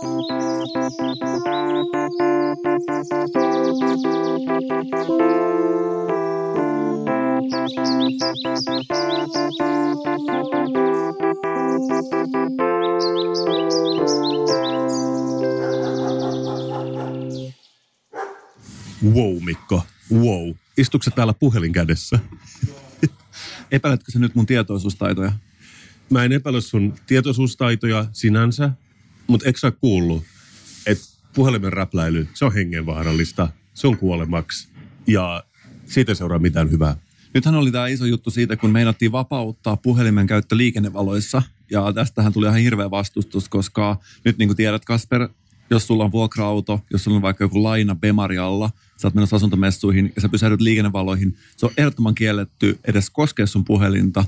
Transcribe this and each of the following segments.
Wow, Mikko. Wow. Istuuko täällä puhelin kädessä? Epäiletkö sä nyt mun tietoisuustaitoja? Mä en epäile sun tietoisuustaitoja sinänsä, mutta eikö sä kuullut, että puhelimen räpläily, se on hengenvaarallista, se on kuolemaksi ja siitä ei seuraa mitään hyvää. Nythän oli tämä iso juttu siitä, kun meinattiin vapauttaa puhelimen käyttö liikennevaloissa. Ja tästähän tuli ihan hirveä vastustus, koska nyt niin kuin tiedät Kasper, jos sulla on vuokra-auto, jos sulla on vaikka joku laina Bemari alla, sä oot menossa asuntomessuihin ja sä pysähdyt liikennevaloihin, se on ehdottoman kielletty edes koskea sun puhelinta.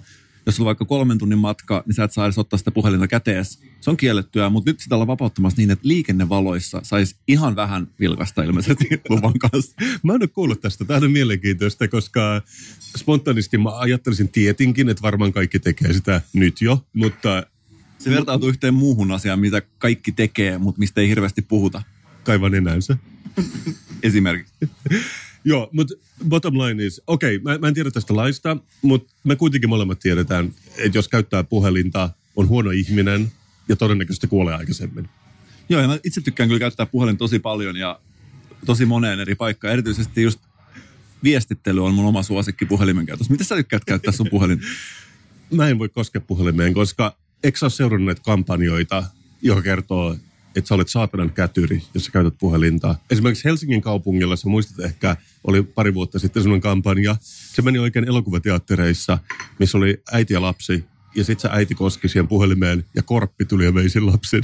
Jos sulla on vaikka kolmen tunnin matka, niin sä et saa edes ottaa sitä puhelinta kätees. Se on kiellettyä, mutta nyt sitä ollaan vapauttamassa niin, että liikennevaloissa saisi ihan vähän vilkasta ilmeisesti luvan kanssa. Mä en ole kuullut tästä. Tämä on mielenkiintoista, koska spontaanisti mä ajattelisin tietenkin, että varmaan kaikki tekee sitä nyt jo, mutta Se vertautuu yhteen muuhun asiaan, mitä kaikki tekee, mutta mistä ei hirveästi puhuta. kaivan enänsä. Esimerkiksi. Joo, mutta bottom line is, okei, okay, mä, mä en tiedä tästä laista, mutta me kuitenkin molemmat tiedetään, että jos käyttää puhelinta, on huono ihminen ja todennäköisesti kuolee aikaisemmin. Joo, ja mä itse tykkään kyllä käyttää puhelin tosi paljon ja tosi moneen eri paikkaan. Erityisesti just viestittely on mun oma suosikki puhelimen käytössä. Miten sä tykkäät käyttää sun puhelin? Mä en voi koskea puhelimeen, koska eikö sä ole seurannut näitä kampanjoita, joka kertoo, että sä olet saatanan kätyri, jos sä käytät puhelinta. Esimerkiksi Helsingin kaupungilla, sä muistat ehkä, oli pari vuotta sitten sellainen kampanja. Se meni oikein elokuvateattereissa, missä oli äiti ja lapsi. Ja sitten se äiti koski siihen puhelimeen ja korppi tuli ja vei sen lapsen.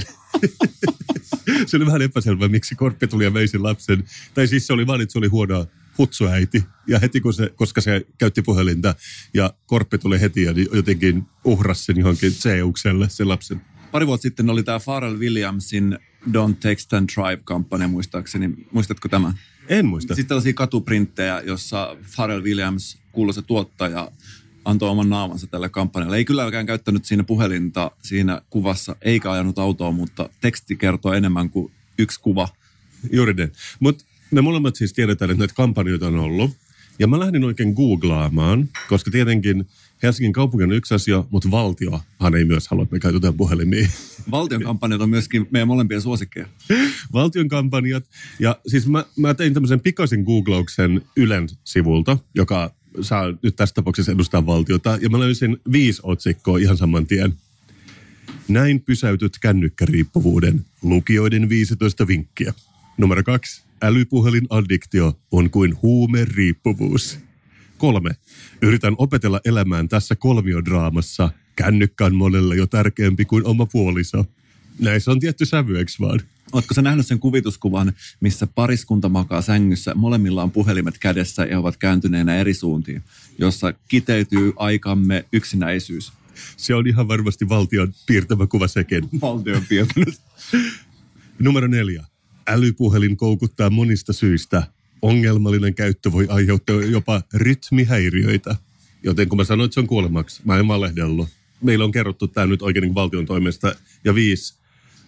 se oli vähän epäselvää, miksi korppi tuli ja vei sen lapsen. Tai siis se oli vaan, että se oli huono hutsuäiti. Ja heti kun se, koska se käytti puhelinta ja korppi tuli heti ja jotenkin uhrasi sen johonkin Zeukselle sen lapsen. Pari vuotta sitten oli tämä Pharrell Williamsin Don't Text and Drive-kampanja muistaakseni. Muistatko tämän? En muista. Sitten tällaisia katuprinttejä, jossa Pharrell Williams, kuuluisa tuottaja, antoi oman naamansa tälle kampanjalle. Ei kylläkään käyttänyt siinä puhelinta siinä kuvassa, eikä ajanut autoa, mutta teksti kertoo enemmän kuin yksi kuva. Juuri niin. Mutta me molemmat siis tiedetään, että näitä kampanjoita on ollut. Ja mä lähdin oikein googlaamaan, koska tietenkin Helsingin kaupunki on yksi asia, mutta valtiohan ei myös halua, että me käytetään puhelimia. Valtion kampanjat on myöskin meidän molempien suosikkeja. Valtion kampanjat. Ja siis mä, mä tein tämmöisen pikaisen googlauksen Ylen sivulta, joka saa nyt tässä tapauksessa edustaa valtiota. Ja mä löysin viisi otsikkoa ihan saman tien. Näin pysäytyt kännykkäriippuvuuden. Lukijoiden 15 vinkkiä. Numero kaksi. Älypuhelin addiktio on kuin huumeriippuvuus. Kolme. Yritän opetella elämään tässä kolmiodraamassa. Kännykkä on monelle jo tärkeämpi kuin oma puoliso. Näissä on tietty sävy, vaan? Oletko sä nähnyt sen kuvituskuvan, missä pariskunta makaa sängyssä, molemmilla on puhelimet kädessä ja ovat kääntyneenä eri suuntiin, jossa kiteytyy aikamme yksinäisyys. Se on ihan varmasti valtion piirtämä kuva sekin. Valtio on piirtänyt. Numero neljä. Älypuhelin koukuttaa monista syistä. Ongelmallinen käyttö voi aiheuttaa jopa rytmihäiriöitä. Joten kun mä sanoin, että se on kuolemaksi, mä en valehdellut. Meillä on kerrottu tämä nyt oikein niin valtion toimesta. Ja viisi.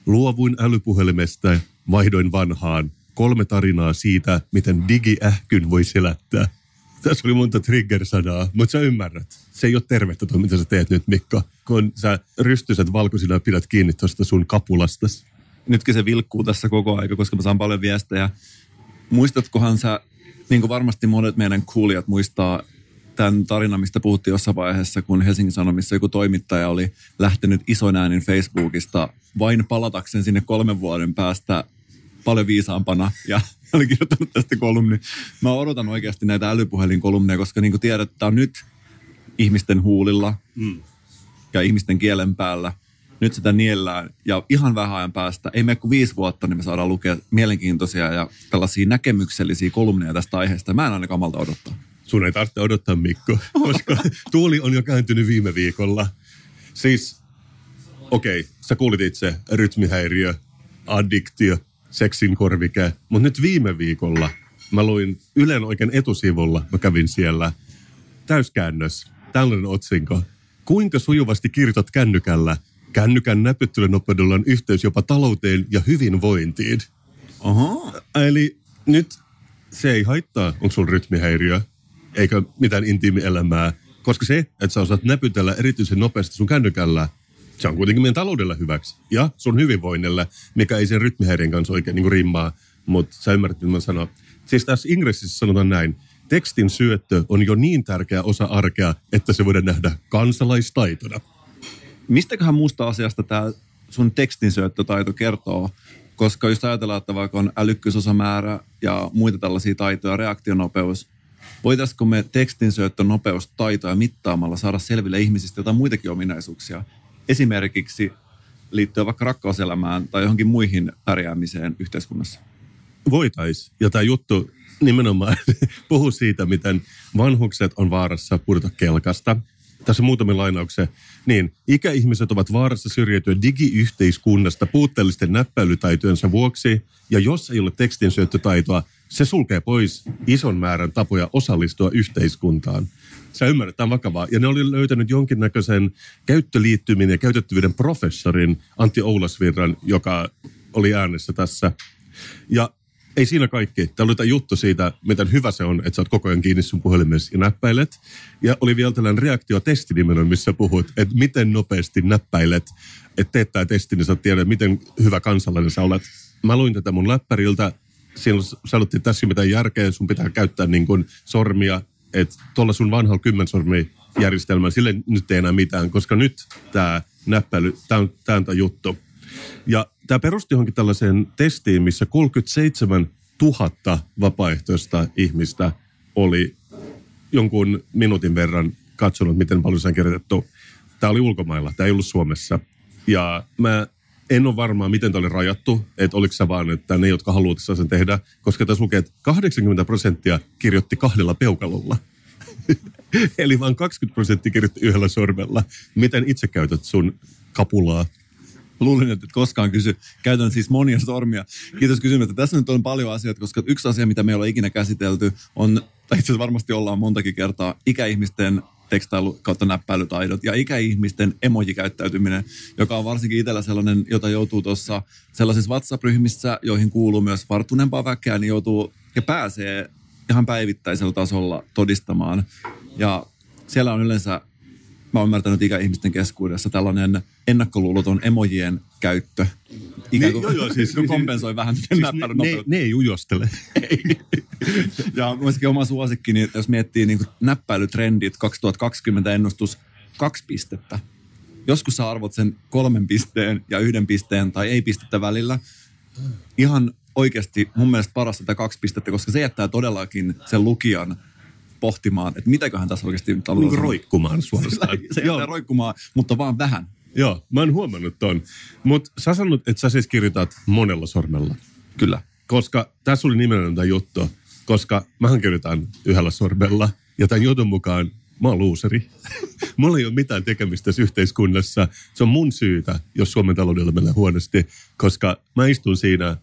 Luovuin älypuhelimesta, vaihdoin vanhaan. Kolme tarinaa siitä, miten digiähkyn voi selättää. Tässä oli monta trigger-sanaa, mutta sä ymmärrät. Se ei ole tervettä tuo, mitä sä teet nyt, Mikko. Kun sä rystyset valkoisina pidät kiinni tuosta sun kapulastas. Nytkin se vilkkuu tässä koko aika, koska mä saan paljon viestejä. Muistatkohan sä, niin kuin varmasti monet meidän kuulijat muistaa, tämän tarinan, mistä puhuttiin jossain vaiheessa, kun Helsingin Sanomissa joku toimittaja oli lähtenyt ison äänin Facebookista vain palatakseen sinne kolmen vuoden päästä paljon viisaampana ja oli kirjoittanut tästä kolumni. Mä odotan oikeasti näitä älypuhelinkolumneja, koska niin kuin tiedät, tämä on nyt ihmisten huulilla Mm. ja ihmisten kielen päällä. Nyt sitä niellään ja ihan vähän ajan päästä, ei mene kuin viisi vuotta, niin me saadaan lukea mielenkiintoisia ja tällaisia näkemyksellisiä kolumneja tästä aiheesta. Mä en ainakaan malta odottaa. Sun ei tarvitse odottaa, Mikko, koska tuuli on jo kääntynyt viime viikolla. Siis, okei, okay, sä kuulit itse, rytmihäiriö, addiktio, seksin korvike, mutta nyt viime viikolla mä luin Ylen oikein etusivulla, mä kävin siellä, täyskäännös, tällainen otsinko. Kuinka sujuvasti kirjoitat kännykällä? Kännykän näpyttelynopeudella on yhteys jopa talouteen ja hyvinvointiin. Oho. Eli nyt se ei haittaa, onko sulla rytmihäiriö, eikä mitään intiimielämää, koska se, että sä osaat näpytellä erityisen nopeasti sun kännykällä, se on kuitenkin meidän taloudella hyväksi ja sun hyvinvoinnille, mikä ei sen rytmihäiriön kanssa oikein niin rimmaa, mutta sä ymmärrät, mitä mä sanon. Siis tässä ingressissä sanotaan näin, tekstin syöttö on jo niin tärkeä osa arkea, että se voidaan nähdä kansalaistaitona. Mistäköhän muusta asiasta tämä sun tekstinsyöttötaito kertoo? Koska jos ajatellaan, että vaikka on älykkyysosamäärä ja muita tällaisia taitoja, reaktionopeus, voitaisiko me tekstinsyöttönopeustaitoja mittaamalla saada selville ihmisistä jotain muitakin ominaisuuksia? Esimerkiksi liittyen vaikka rakkauselämään tai johonkin muihin pärjäämiseen yhteiskunnassa. Voitais. Ja tämä juttu nimenomaan puhuu siitä, miten vanhukset on vaarassa pudota kelkasta. Tässä muutamia lainauksia. Niin, ikäihmiset ovat vaarassa syrjäytyä digiyhteiskunnasta puutteellisten näppäilytaitojensa vuoksi, ja jos ei ole tekstin syöttötaitoa, se sulkee pois ison määrän tapoja osallistua yhteiskuntaan. Sä ymmärrät, tämä on vakavaa. Ja ne oli löytänyt jonkinnäköisen käyttöliittyminen ja käytettävyyden professorin Antti Oulasvirran, joka oli äänessä tässä. Ja ei siinä kaikki. Täällä oli tämä juttu siitä, miten hyvä se on, että sä oot koko ajan kiinni sun puhelimessa ja näppäilet. Ja oli vielä tällainen reaktiotesti nimenomaan, missä puhut, että miten nopeasti näppäilet, että teet tämä testi, niin sä tiedät, miten hyvä kansalainen sä olet. Mä luin tätä mun läppäriltä. Siinä sanottiin, että tässä ei mitään järkeä, sun pitää käyttää niin kuin sormia, että tuolla sun vanhalla kymmensormi järjestelmällä, sille nyt ei enää mitään, koska nyt tämä näppäily, tämä on, juttu. Ja tämä perusti johonkin tällaiseen testiin, missä 37 000 vapaaehtoista ihmistä oli jonkun minuutin verran katsonut, miten paljon se on kirjoitettu. Tämä oli ulkomailla, tämä ei ollut Suomessa. Ja mä en ole varma, miten tämä oli rajattu, että oliko se vaan, että ne, jotka haluavat sen tehdä, koska tässä lukee, että 80 prosenttia kirjoitti kahdella peukalolla. Eli vain 20 prosenttia kirjoitti yhdellä sormella. Miten itse käytät sun kapulaa? Luulin, että et koskaan kysy. Käytän siis monia sormia. Kiitos kysymystä. Tässä nyt on paljon asioita, koska yksi asia, mitä me ole ikinä käsitelty, on, tai itse asiassa varmasti ollaan montakin kertaa, ikäihmisten tekstailu kautta näppäilytaidot ja ikäihmisten emojikäyttäytyminen, joka on varsinkin itsellä sellainen, jota joutuu tuossa sellaisissa WhatsApp-ryhmissä, joihin kuuluu myös varttuneempaa väkeä, niin joutuu ja pääsee ihan päivittäisellä tasolla todistamaan. Ja siellä on yleensä mä oon ymmärtänyt ikäihmisten keskuudessa tällainen ennakkoluuloton emojien käyttö. Ikään kuin, niin, joo, joo, siis, kompensoi siis, vähän siis ne, ne, ne ei ujostele. ei. ja myöskin oma suosikki, niin jos miettii niin näppäilytrendit 2020 ennustus kaksi pistettä. Joskus sä arvot sen kolmen pisteen ja yhden pisteen tai ei pistettä välillä. Ihan oikeasti mun mielestä paras tätä kaksi pistettä, koska se jättää todellakin sen lukijan – pohtimaan, että mitäköhän tässä oikeasti nyt niin roikkumaan suorastaan. se Joo. roikkumaan, mutta vaan vähän. Joo, mä oon huomannut ton. Mutta sä sanot, että sä siis kirjoitat monella sormella. Kyllä. Koska tässä oli nimenomaan tämä juttu, koska mähän kirjoitan yhdellä sormella, ja tämän jutun mukaan mä oon luuseri. Mulla ei ole mitään tekemistä tässä yhteiskunnassa. Se on mun syytä, jos Suomen taloudella menee huonosti, koska mä istun siinä,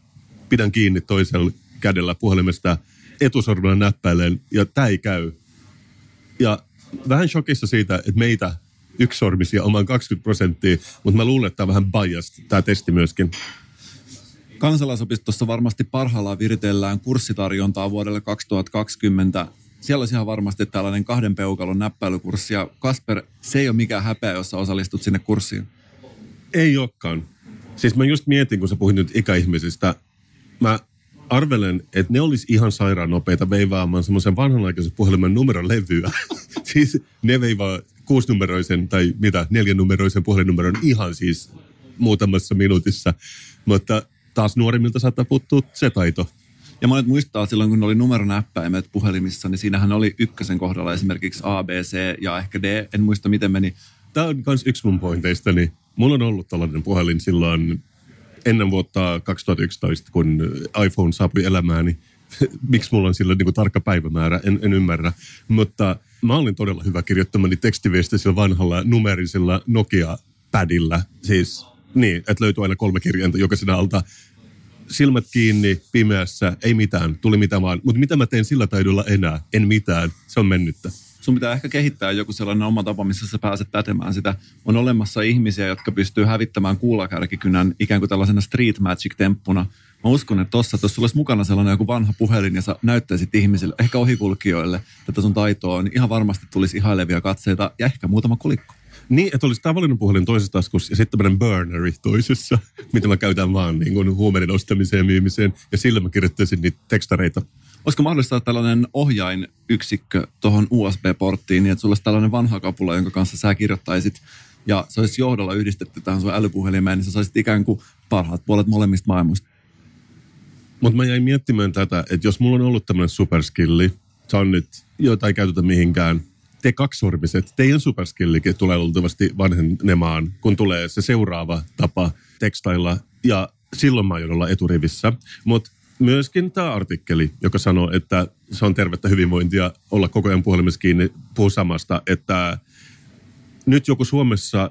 pidän kiinni toisella kädellä puhelimesta – etusormella näppäilen ja tämä ei käy. Ja vähän shokissa siitä, että meitä yksisormisia on 20 prosenttia, mutta mä luulen, että tämä on vähän biased, tämä testi myöskin. Kansalaisopistossa varmasti parhaillaan viritellään kurssitarjontaa vuodelle 2020. Siellä olisi ihan varmasti tällainen kahden peukalon näppäilykurssi. Ja Kasper, se ei ole mikään häpeä, jos sä osallistut sinne kurssiin. Ei olekaan. Siis mä just mietin, kun sä puhuit nyt ikäihmisistä. Mä arvelen, että ne olisi ihan sairaan nopeita veivaamaan semmoisen vanhanaikaisen puhelimen numerolevyä. siis ne veivaa kuusinumeroisen tai mitä, neljänumeroisen puhelinnumeron ihan siis muutamassa minuutissa. Mutta taas nuorimmilta saattaa puuttua se taito. Ja monet muistaa silloin, kun oli numeronäppäimet puhelimissa, niin siinähän oli ykkösen kohdalla esimerkiksi A, B, C ja ehkä D. En muista, miten meni. Tämä on myös yksi mun pointeistani. Mulla on ollut tällainen puhelin silloin ennen vuotta 2011, kun iPhone saapui elämään, niin miksi mulla on sillä niin kuin tarkka päivämäärä, en, en ymmärrä. Mutta mä olin todella hyvä kirjoittamani tekstiviesti sillä vanhalla numerisella Nokia-pädillä. Siis niin, että löytyi aina kolme kirjainta jokaisena alta. Silmät kiinni, pimeässä, ei mitään, tuli mitä vaan. Mutta mitä mä teen sillä taidolla enää? En mitään, se on mennyttä. sun pitää ehkä kehittää joku sellainen oma tapa, missä sä pääset pätemään sitä. On olemassa ihmisiä, jotka pystyy hävittämään kuulakärkikynän ikään kuin tällaisena street magic-temppuna. Mä uskon, että tossa, että jos sulla olisi mukana sellainen joku vanha puhelin ja sä näyttäisit ihmisille, ehkä ohikulkijoille, että sun taitoa, niin ihan varmasti tulisi ihailevia katseita ja ehkä muutama kolikko. Niin, että olisi tavallinen puhelin toisessa taskussa ja sitten tämmöinen burneri toisessa, mitä mä käytän vaan niin kuin huumeiden ostamiseen ja myymiseen. Ja sillä mä kirjoittaisin niitä tekstareita. Olisiko mahdollista tällainen ohjainyksikkö tuohon USB-porttiin, niin että sulla olisi tällainen vanha kapula, jonka kanssa sä kirjoittaisit, ja se olisi johdolla yhdistetty tähän sun älypuhelimeen, niin sä saisit ikään kuin parhaat puolet molemmista maailmoista. Mutta mä jäin miettimään tätä, että jos mulla on ollut tämmöinen superskilli, se on nyt, jota ei käytetä mihinkään, te kaksisormiset, teidän superskillikin tulee luultavasti vanhenemaan, kun tulee se seuraava tapa tekstailla, ja silloin mä aion olla eturivissä. Mutta myöskin tämä artikkeli, joka sanoo, että se on tervettä hyvinvointia olla koko ajan puhelimessa kiinni, puhuu samasta, että nyt joku Suomessa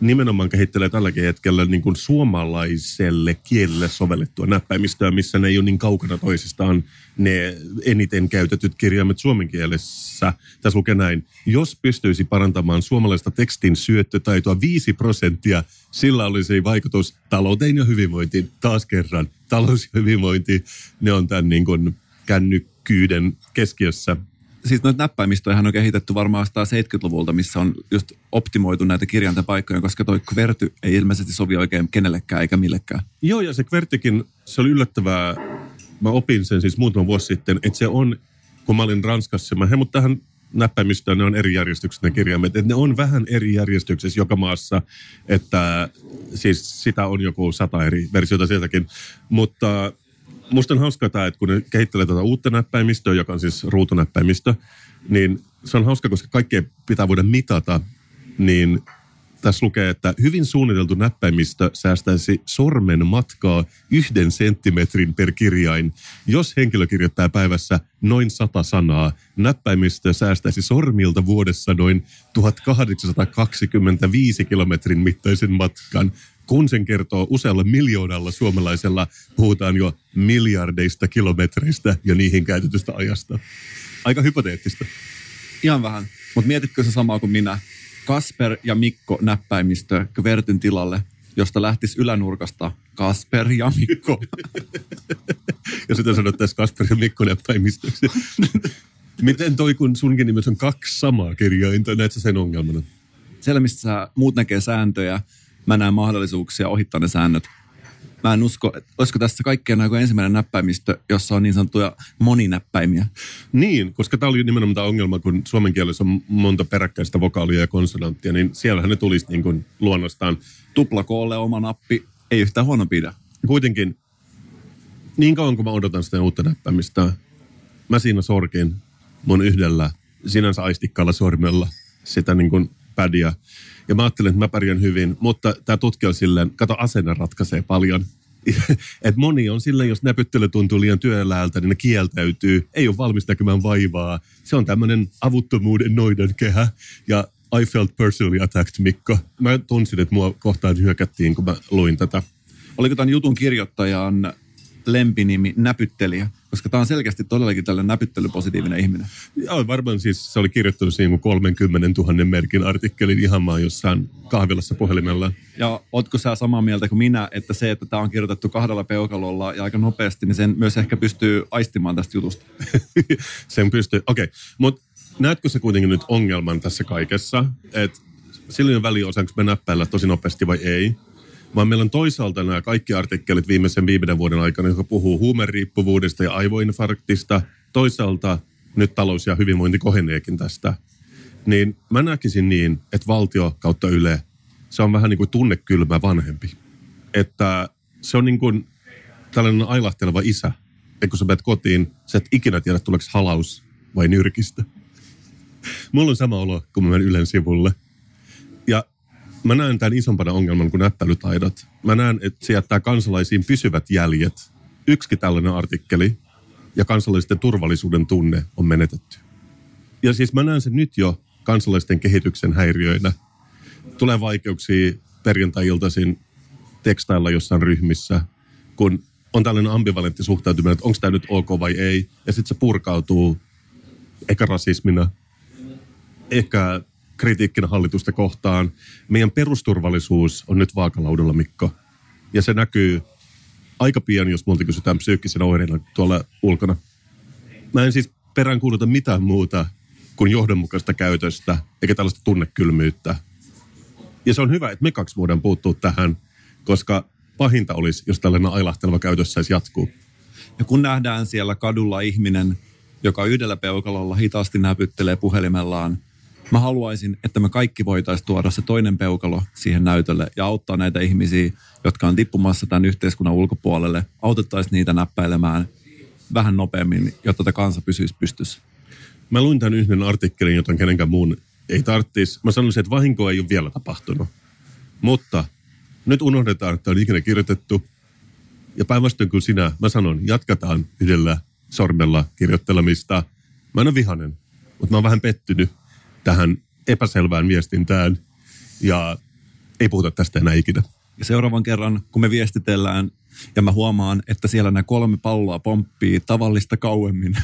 nimenomaan kehittelee tälläkin hetkellä niin kuin suomalaiselle kielelle sovellettua näppäimistöä, missä ne ei ole niin kaukana toisistaan ne eniten käytetyt kirjaimet suomen kielessä. Tässä lukee näin. Jos pystyisi parantamaan suomalaista tekstin syöttötaitoa 5 prosenttia, sillä olisi vaikutus talouteen ja hyvinvointiin. Taas kerran, talous ja hyvinvointi, ne on tämän niin kuin kännykkyyden keskiössä siis noita näppäimistöjä on kehitetty varmaan 70-luvulta, missä on just optimoitu näitä kirjaintapaikkoja, koska toi kverty ei ilmeisesti sovi oikein kenellekään eikä millekään. Joo, ja se kvertikin, se oli yllättävää. Mä opin sen siis muutama vuosi sitten, että se on, kun mä olin Ranskassa, mä mutta tähän näppäimistöön, ne on eri järjestyksessä ne kirjaimet, että ne on vähän eri järjestyksessä joka maassa, että siis sitä on joku sata eri versiota sieltäkin, mutta musta on hauskaa tämä, että kun ne kehittelee tätä uutta näppäimistöä, joka on siis ruutunäppäimistö, niin se on hauska, koska kaikkea pitää voida mitata, niin tässä lukee, että hyvin suunniteltu näppäimistö säästäisi sormen matkaa yhden senttimetrin per kirjain. Jos henkilö kirjoittaa päivässä noin sata sanaa, näppäimistö säästäisi sormilta vuodessa noin 1825 kilometrin mittaisen matkan kun sen kertoo usealla miljoonalla suomalaisella, puhutaan jo miljardeista kilometreistä ja niihin käytetystä ajasta. Aika hypoteettista. Ihan vähän, mutta mietitkö se samaa kuin minä? Kasper ja Mikko näppäimistö Kvertin tilalle, josta lähtisi ylänurkasta Kasper ja Mikko. ja sitä sanottaisiin Kasper ja Mikko näppäimistöksi. Miten toi, kun sunkin nimessä on kaksi samaa kirjainta, näet sä sen ongelmana? Siellä, missä muut näkee sääntöjä, mä näen mahdollisuuksia ohittaa ne säännöt. Mä en usko, että olisiko tässä kaikkien aika ensimmäinen näppäimistö, jossa on niin sanottuja moninäppäimiä. Niin, koska tämä oli nimenomaan tämä ongelma, kun suomen kielessä on monta peräkkäistä vokaalia ja konsonanttia, niin siellähän ne tulisi niin kuin luonnostaan. Tuplakoolle oma nappi, ei yhtään huono pidä. Kuitenkin, niin kauan kun mä odotan sitä uutta näppäimistä, mä siinä sorkin mun yhdellä sinänsä aistikkaalla sormella sitä niin kuin pädiä. Ja mä ajattelin, että mä pärjään hyvin, mutta tämä tutkija on silleen, kato asenne ratkaisee paljon. Et moni on silleen, jos näpyttely tuntuu liian työläältä, niin ne kieltäytyy, ei ole valmis näkemään vaivaa. Se on tämmöinen avuttomuuden noidan kehä. Ja I felt personally attacked, Mikko. Mä tunsin, että mua kohtaan hyökättiin, kun mä luin tätä. Oliko tämän jutun kirjoittajan lempinimi näpyttelijä, koska tämä on selkeästi todellakin tällainen näpyttelypositiivinen ihminen. Joo, varmaan siis se oli kirjoittanut siinä 30 000 merkin artikkelin ihan maan jossain kahvilassa puhelimella. Ja ootko sä samaa mieltä kuin minä, että se, että tämä on kirjoitettu kahdella peukalolla ja aika nopeasti, niin sen myös ehkä pystyy aistimaan tästä jutusta? sen pystyy, okei. Okay. Mutta näetkö se kuitenkin nyt ongelman tässä kaikessa, että silloin on väliä, osaanko me näppäillä tosi nopeasti vai ei vaan meillä on toisaalta nämä kaikki artikkelit viimeisen viiden vuoden aikana, jotka puhuu huumeriippuvuudesta ja aivoinfarktista. Toisaalta nyt talous ja hyvinvointi koheneekin tästä. Niin mä näkisin niin, että valtio kautta Yle, se on vähän niin kuin tunnekylmä vanhempi. Että se on niin kuin tällainen ailahteleva isä. että kun sä menet kotiin, sä et ikinä tiedä, tuleeko halaus vai nyrkistä. Mulla on sama olo, kun mä menen Ylen sivulle. Ja mä näen tämän isompana ongelman kuin näppäilytaidot. Mä näen, että se jättää kansalaisiin pysyvät jäljet. Yksi tällainen artikkeli ja kansalaisten turvallisuuden tunne on menetetty. Ja siis mä näen sen nyt jo kansalaisten kehityksen häiriöinä. Tulee vaikeuksia perjantai-iltaisin tekstailla jossain ryhmissä, kun on tällainen ambivalentti suhtautuminen, että onko tämä nyt ok vai ei. Ja sitten se purkautuu ehkä rasismina, ehkä kritiikkinä hallitusta kohtaan. Meidän perusturvallisuus on nyt vaakalaudalla, Mikko. Ja se näkyy aika pian, jos multa kysytään psyykkisenä oireina tuolla ulkona. Mä en siis peräänkuuluta mitään muuta kuin johdonmukaista käytöstä, eikä tällaista tunnekylmyyttä. Ja se on hyvä, että me kaksi voidaan puuttua tähän, koska pahinta olisi, jos tällainen ailahteleva käytös saisi jatkuu. Ja kun nähdään siellä kadulla ihminen, joka yhdellä peukalolla hitaasti näpyttelee puhelimellaan, mä haluaisin, että me kaikki voitaisiin tuoda se toinen peukalo siihen näytölle ja auttaa näitä ihmisiä, jotka on tippumassa tämän yhteiskunnan ulkopuolelle. Autettaisiin niitä näppäilemään vähän nopeammin, jotta tämä kansa pysyisi pystyssä. Mä luin tämän yhden artikkelin, jota kenenkään muun ei tarvitsisi. Mä sanoisin, että vahinko ei ole vielä tapahtunut. Mutta nyt unohdetaan, että on ikinä kirjoitettu. Ja päinvastoin kuin sinä, mä sanon, jatketaan yhdellä sormella kirjoittelemista. Mä en ole vihanen, mutta mä oon vähän pettynyt tähän epäselvään viestintään. Ja ei puhuta tästä enää ikinä. Ja seuraavan kerran, kun me viestitellään ja mä huomaan, että siellä nämä kolme palloa pomppii tavallista kauemmin.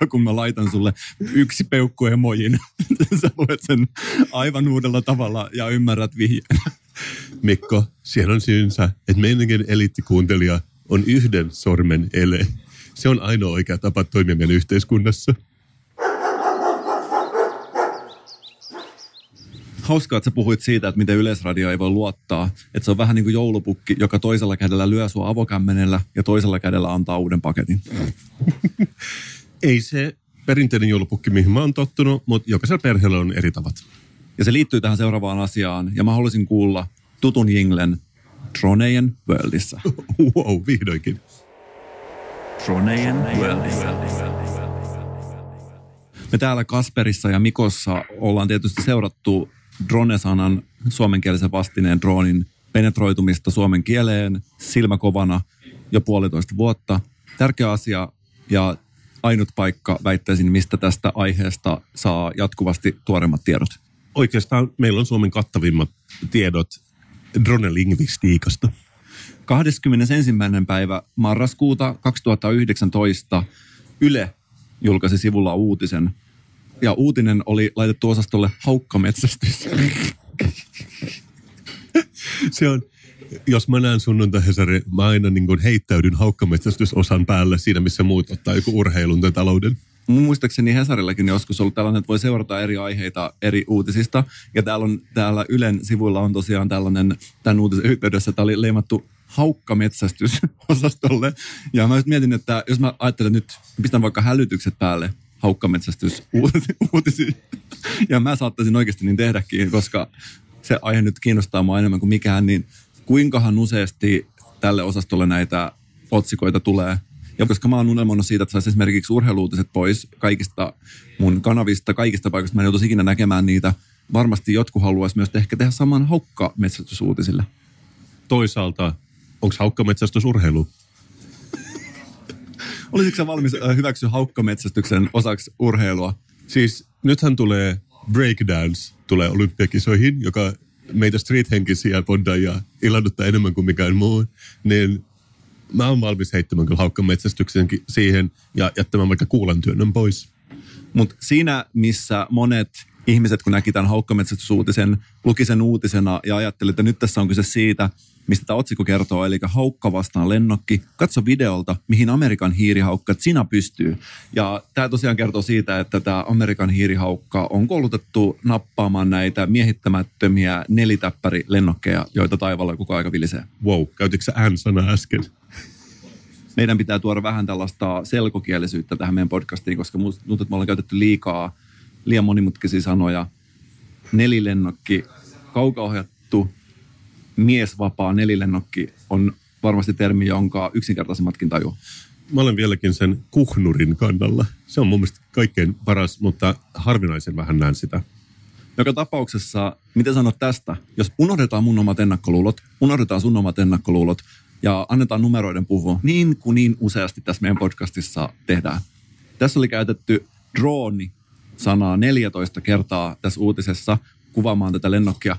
Ja kun mä laitan sulle yksi peukku emojin, sä luet sen aivan uudella tavalla ja ymmärrät vihjeen. Mikko, siellä on syynsä, että meidänkin eliittikuuntelija on yhden sormen ele. Se on ainoa oikea tapa toimia meidän yhteiskunnassa. Hauskaa, että sä puhuit siitä, että miten Yleisradio ei voi luottaa. Että se on vähän niin kuin joulupukki, joka toisella kädellä lyö sua avokämmenellä ja toisella kädellä antaa uuden paketin. ei se perinteinen joulupukki, mihin mä oon tottunut, mutta jokaisella perheellä on eri tavat. Ja se liittyy tähän seuraavaan asiaan. Ja mä haluaisin kuulla tutun jinglen Tronejen Worldissa. wow, vihdoinkin. Tronejen Worldissa. Me täällä Kasperissa ja Mikossa ollaan tietysti seurattu drone-sanan suomenkielisen vastineen droonin penetroitumista suomen kieleen silmäkovana jo puolitoista vuotta. Tärkeä asia ja ainut paikka, väittäisin, mistä tästä aiheesta saa jatkuvasti tuoremmat tiedot. Oikeastaan meillä on Suomen kattavimmat tiedot dronelingvistiikasta. 21. päivä marraskuuta 2019 Yle julkaisi sivulla uutisen, ja uutinen oli laitettu osastolle haukkametsästys. Se on, jos mä näen sunnuntai mä aina niin kuin heittäydyn haukkametsästysosan päälle siinä, missä muut ottaa joku urheilun tai talouden. Mun muistaakseni Hesarillakin joskus ollut tällainen, että voi seurata eri aiheita eri uutisista. Ja täällä, on, täällä Ylen sivuilla on tosiaan tällainen, tämän uutisen yhteydessä, tämä oli leimattu haukkametsästysosastolle. Ja mä mietin, että jos mä ajattelen nyt, pistän vaikka hälytykset päälle, haukkametsästys uutisiin. Ja mä saattaisin oikeasti niin tehdäkin, koska se aihe nyt kiinnostaa mua enemmän kuin mikään, niin kuinkahan useasti tälle osastolle näitä otsikoita tulee. Ja koska mä oon unelmoinut siitä, että saisi esimerkiksi urheiluutiset pois kaikista mun kanavista, kaikista paikoista, mä en joutuisi ikinä näkemään niitä. Varmasti jotkut haluaisi myös ehkä tehdä saman haukkametsästysuutisille. Toisaalta, onko haukkametsästys urheilu? Olisitko valmis hyväksyä haukkametsästyksen osaksi urheilua? Siis nythän tulee breakdance tulee olympiakisoihin, joka meitä street-henkisiä ja ilahduttaa enemmän kuin mikään muu, niin mä oon valmis heittämään kyllä haukkametsästyksen siihen ja jättämään vaikka kuulantyönnön pois. Mutta siinä, missä monet ihmiset, kun näki tämän haukkametsästysuutisen, luki sen uutisena ja ajatteli, että nyt tässä on kyse siitä, mistä tämä otsikko kertoo, eli haukka vastaan lennokki. Katso videolta, mihin Amerikan hiirihaukka Sina pystyy. Ja tämä tosiaan kertoo siitä, että tämä Amerikan hiirihaukka on koulutettu nappaamaan näitä miehittämättömiä nelitäppärilennokkeja, joita taivaalla koko aika vilisee. Wow, käytitkö sä N-sana äsken? Meidän pitää tuoda vähän tällaista selkokielisyyttä tähän meidän podcastiin, koska tuntuu, että me ollaan käytetty liikaa, liian monimutkaisia sanoja. Nelilennokki, kaukaohjattu miesvapaa nelilennokki on varmasti termi, jonka yksinkertaisemmatkin tajuu. Mä olen vieläkin sen kuhnurin kannalla. Se on mun mielestä kaikkein paras, mutta harvinaisen vähän näen sitä. Joka tapauksessa, miten sanot tästä? Jos unohdetaan mun omat ennakkoluulot, unohdetaan sun omat ennakkoluulot ja annetaan numeroiden puhua, niin kuin niin useasti tässä meidän podcastissa tehdään. Tässä oli käytetty drooni sanaa 14 kertaa tässä uutisessa kuvaamaan tätä lennokkia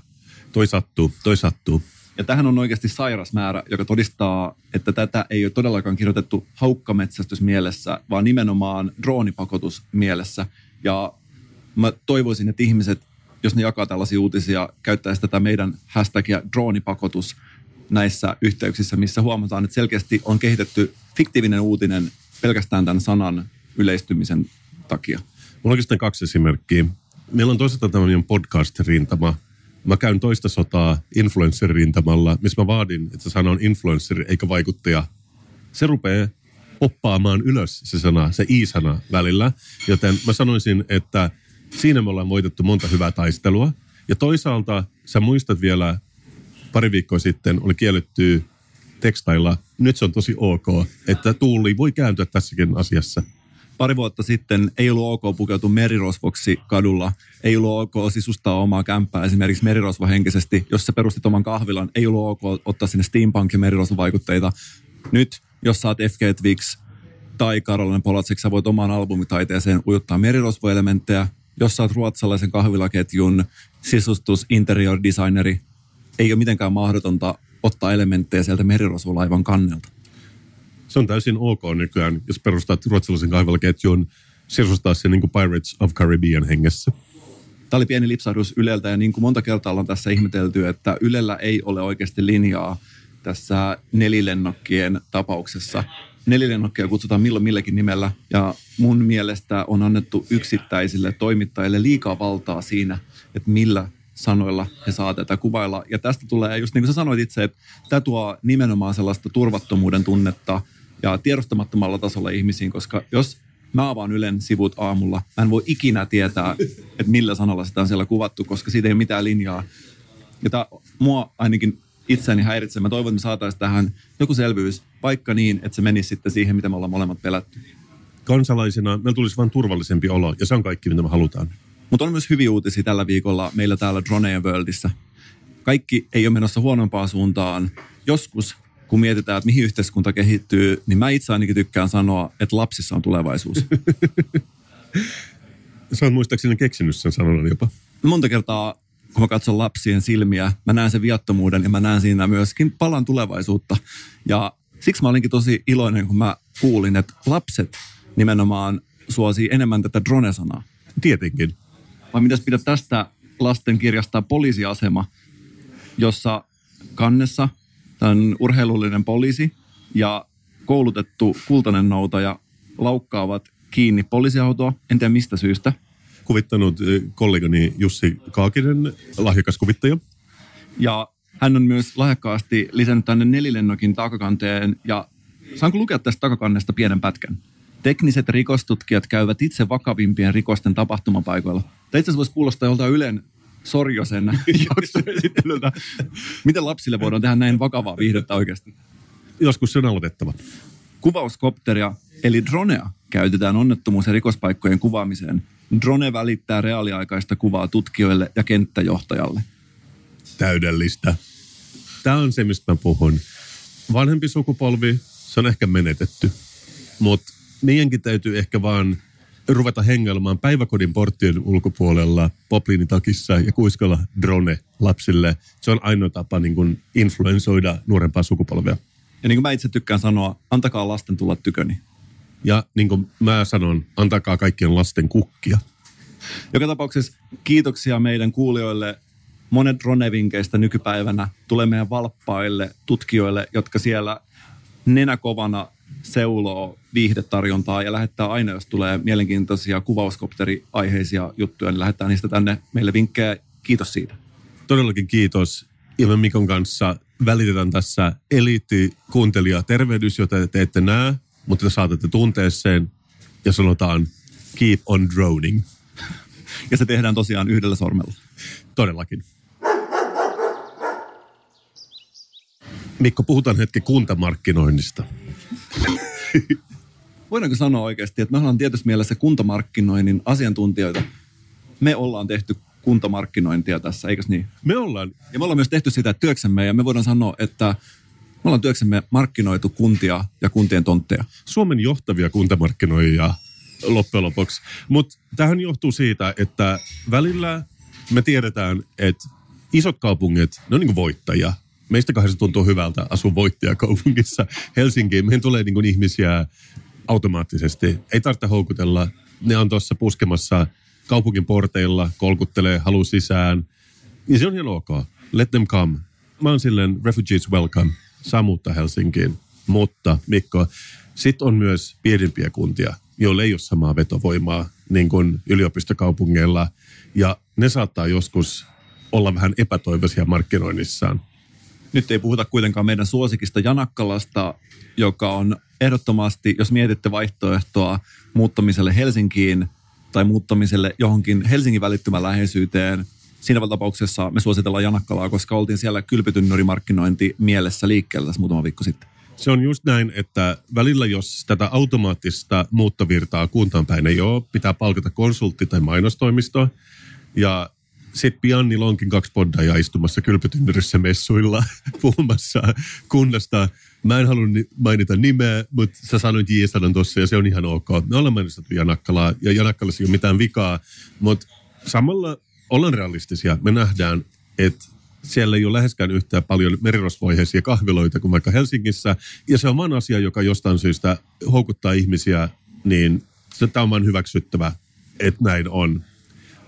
Toi sattuu, toi sattuu. Ja tähän on oikeasti sairas määrä, joka todistaa, että tätä ei ole todellakaan kirjoitettu haukkametsästys mielessä, vaan nimenomaan droonipakotus mielessä. Ja Mä toivoisin, että ihmiset, jos ne jakaa tällaisia uutisia, käyttäisi tätä meidän hashtagia droonipakotus näissä yhteyksissä, missä huomataan, että selkeästi on kehitetty fiktiivinen uutinen pelkästään tämän sanan yleistymisen takia. Mulla on oikeastaan kaksi esimerkkiä. Meillä on toisaalta tämmöinen podcast-rintama. Mä käyn toista sotaa influencer-rintamalla, missä mä vaadin, että sana on influencer eikä vaikuttaja. Se rupeaa poppaamaan ylös se sana, se i-sana välillä. Joten mä sanoisin, että siinä me ollaan voitettu monta hyvää taistelua. Ja toisaalta sä muistat vielä pari viikkoa sitten oli kielletty tekstailla. Nyt se on tosi ok, että tuuli voi kääntyä tässäkin asiassa. Pari vuotta sitten ei ollut ok pukeutua merirosvoksi kadulla. Ei ollut ok sisustaa omaa kämppää esimerkiksi merirosvohenkisesti. Jos sä perustit oman kahvilan, ei ollut ok ottaa sinne steampunk- ja merirosvovaikutteita. Nyt, jos saat FG Twix tai Karolainen Polatsik, sä voit omaan albumitaiteeseen ujuttaa merirosvoelementtejä. Jos oot ruotsalaisen kahvilaketjun sisustus interior designeri, ei ole mitenkään mahdotonta ottaa elementtejä sieltä merirosvolaivan kannelta. Se on täysin ok nykyään, jos perustat ruotsalaisen kahvilaketjun sisustaa se niin kuin Pirates of Caribbean hengessä. Tämä oli pieni lipsahdus Yleltä ja niin kuin monta kertaa ollaan tässä ihmetelty, että Ylellä ei ole oikeasti linjaa tässä nelilennokkien tapauksessa. Nelilennokkeja kutsutaan milloin milläkin nimellä ja mun mielestä on annettu yksittäisille toimittajille liikaa valtaa siinä, että millä sanoilla he saa tätä kuvailla. Ja tästä tulee, just niin kuin sä sanoit itse, että tämä tuo nimenomaan sellaista turvattomuuden tunnetta ja tiedostamattomalla tasolla ihmisiin, koska jos mä avaan Ylen sivut aamulla, mä en voi ikinä tietää, että millä sanalla sitä on siellä kuvattu, koska siitä ei ole mitään linjaa. Ja tämä mua ainakin itseäni häiritsee. Mä toivon, että me saataisiin tähän joku selvyys, vaikka niin, että se menisi sitten siihen, mitä me ollaan molemmat pelätty. Kansalaisina meillä tulisi vain turvallisempi olo, ja se on kaikki, mitä me halutaan. Mutta on myös hyviä uutisia tällä viikolla meillä täällä Drone Worldissa. Kaikki ei ole menossa huonompaan suuntaan. Joskus, kun mietitään, että mihin yhteiskunta kehittyy, niin mä itse ainakin tykkään sanoa, että lapsissa on tulevaisuus. Sä oot muistaakseni keksinyt sen sanonnan jopa. Monta kertaa, kun mä katson lapsien silmiä, mä näen sen viattomuuden ja mä näen siinä myöskin palan tulevaisuutta. Ja siksi mä olinkin tosi iloinen, kun mä kuulin, että lapset nimenomaan suosii enemmän tätä drone-sanaa. Tietenkin. Vai mitäs pidät tästä lasten kirjasta poliisiasema, jossa kannessa tämän urheilullinen poliisi ja koulutettu kultainen noutaja laukkaavat kiinni poliisiautoa, en tiedä mistä syystä. Kuvittanut eh, kollegani Jussi Kaakinen, lahjakas kuvittaja. Ja hän on myös lahjakkaasti lisännyt tänne nelilennokin takakanteen ja saanko lukea tästä takakannesta pienen pätkän? Tekniset rikostutkijat käyvät itse vakavimpien rikosten tapahtumapaikoilla. Tämä itse asiassa voisi kuulostaa joltain Ylen Sorjosen jaksoesittelyltä. Miten lapsille voidaan tehdä näin vakavaa viihdettä oikeasti? Joskus se on aloitettava. Kuvauskopteria, eli dronea, käytetään onnettomuus- ja rikospaikkojen kuvaamiseen. Drone välittää reaaliaikaista kuvaa tutkijoille ja kenttäjohtajalle. Täydellistä. Tämä on se, mistä mä puhun. Vanhempi sukupolvi, se on ehkä menetetty. Mutta meidänkin täytyy ehkä vaan ruveta hengelmaan päiväkodin porttien ulkopuolella popliinitakissa ja kuiskalla drone lapsille. Se on ainoa tapa niin kuin influensoida nuorempaa sukupolvea. Ja niin kuin mä itse tykkään sanoa, antakaa lasten tulla tyköni. Ja niin kuin mä sanon, antakaa kaikkien lasten kukkia. Joka tapauksessa kiitoksia meidän kuulijoille. Monet drone-vinkkeistä nykypäivänä tulee meidän valppaille tutkijoille, jotka siellä nenäkovana seuloo viihdetarjontaa ja lähettää aina, jos tulee mielenkiintoisia kuvauskopteriaiheisia juttuja, niin lähettää niistä tänne meille vinkkejä. Kiitos siitä. Todellakin kiitos. Ja me Mikon kanssa välitetään tässä eliitti kuuntelija tervehdys, jota te ette näe, mutta te saatatte tuntea sen ja sanotaan keep on droning. Ja se tehdään tosiaan yhdellä sormella. Todellakin. Mikko, puhutaan hetki kuntamarkkinoinnista. Voidaanko sanoa oikeasti, että me ollaan tietysti mielessä kuntamarkkinoinnin asiantuntijoita. Me ollaan tehty kuntamarkkinointia tässä, eikös niin? Me ollaan. Ja me ollaan myös tehty sitä työksemme ja me voidaan sanoa, että me ollaan työksemme markkinoitu kuntia ja kuntien tontteja. Suomen johtavia kuntamarkkinoijia loppujen lopuksi. Mutta tähän johtuu siitä, että välillä me tiedetään, että isot kaupungit, ne on niin voittajia. Meistä kahdesta tuntuu hyvältä asua voittajakaupungissa. Helsinkiin, meidän tulee niin ihmisiä automaattisesti. Ei tarvitse houkutella. Ne on tuossa puskemassa kaupungin porteilla, kolkuttelee, halu sisään. Ja se on ihan ok. Let them come. Mä oon silleen, refugees welcome. Saa muuttaa Helsinkiin. Mutta Mikko, sitten on myös pienempiä kuntia, joilla ei ole samaa vetovoimaa niin kuin yliopistokaupungeilla. Ja ne saattaa joskus olla vähän epätoivoisia markkinoinnissaan. Nyt ei puhuta kuitenkaan meidän suosikista Janakkalasta, joka on ehdottomasti, jos mietitte vaihtoehtoa muuttamiselle Helsinkiin tai muuttamiselle johonkin Helsingin välittömän läheisyyteen, siinä tapauksessa me suositellaan Janakkalaa, koska oltiin siellä kylpytynnyrimarkkinointi mielessä liikkeellä tässä muutama viikko sitten. Se on just näin, että välillä jos tätä automaattista muuttovirtaa kuntaan päin ei ole, pitää palkata konsultti tai mainostoimisto. Ja sitten pian niillä onkin kaksi poddaja istumassa kylpytynnyrissä messuilla puhumassa kunnasta. Mä en halua mainita nimeä, mutta sä sanoit J-sanan tuossa ja se on ihan ok. Me ollaan mainostettu Janakkalaa ja Janakkalassa ei ole mitään vikaa, mutta samalla ollaan realistisia. Me nähdään, että siellä ei ole läheskään yhtään paljon merirosvoiheisia kahviloita kuin vaikka Helsingissä. Ja se on vain asia, joka jostain syystä houkuttaa ihmisiä, niin se tämä on vain hyväksyttävä, että näin on.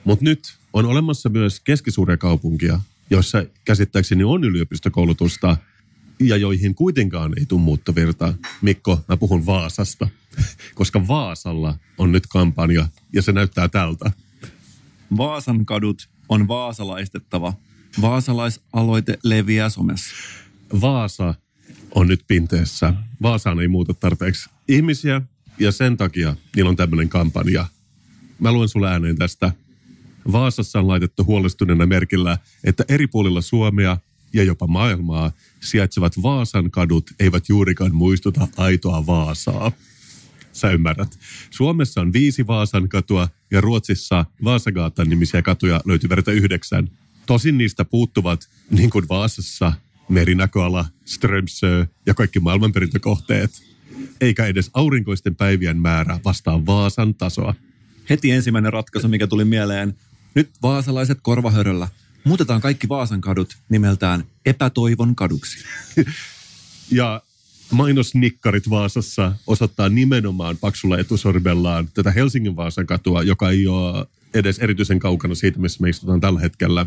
Mutta nyt on olemassa myös keskisuuria kaupunkia, joissa käsittääkseni on yliopistokoulutusta ja joihin kuitenkaan ei tule muuttovirta. Mikko, mä puhun Vaasasta, koska Vaasalla on nyt kampanja ja se näyttää tältä. Vaasan kadut on vaasalaistettava. Vaasalaisaloite leviää somessa. Vaasa on nyt pinteessä. Vaasaan ei muuta tarpeeksi ihmisiä ja sen takia niillä on tämmöinen kampanja. Mä luen sulle ääneen tästä. Vaasassa on laitettu huolestuneena merkillä, että eri puolilla Suomea ja jopa maailmaa sijaitsevat Vaasan kadut eivät juurikaan muistuta aitoa Vaasaa. Sä ymmärrät. Suomessa on viisi Vaasan katua ja Ruotsissa Vaasagaatan nimisiä katuja löytyy verta yhdeksän. Tosin niistä puuttuvat, niin kuin Vaasassa, merinäköala, Strömsö ja kaikki maailmanperintökohteet. Eikä edes aurinkoisten päivien määrä vastaa Vaasan tasoa. Heti ensimmäinen ratkaisu, mikä tuli mieleen. Nyt vaasalaiset korvahöröllä. Muutetaan kaikki Vaasan kadut nimeltään epätoivon kaduksi. ja mainosnikkarit Vaasassa osoittaa nimenomaan paksulla etusorbellaan tätä Helsingin Vaasan katua, joka ei ole edes erityisen kaukana siitä, missä me istutaan tällä hetkellä.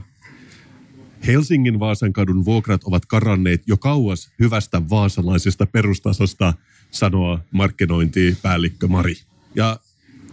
Helsingin Vaasan kadun vuokrat ovat karanneet jo kauas hyvästä vaasalaisesta perustasosta, sanoo markkinointipäällikkö Mari. Ja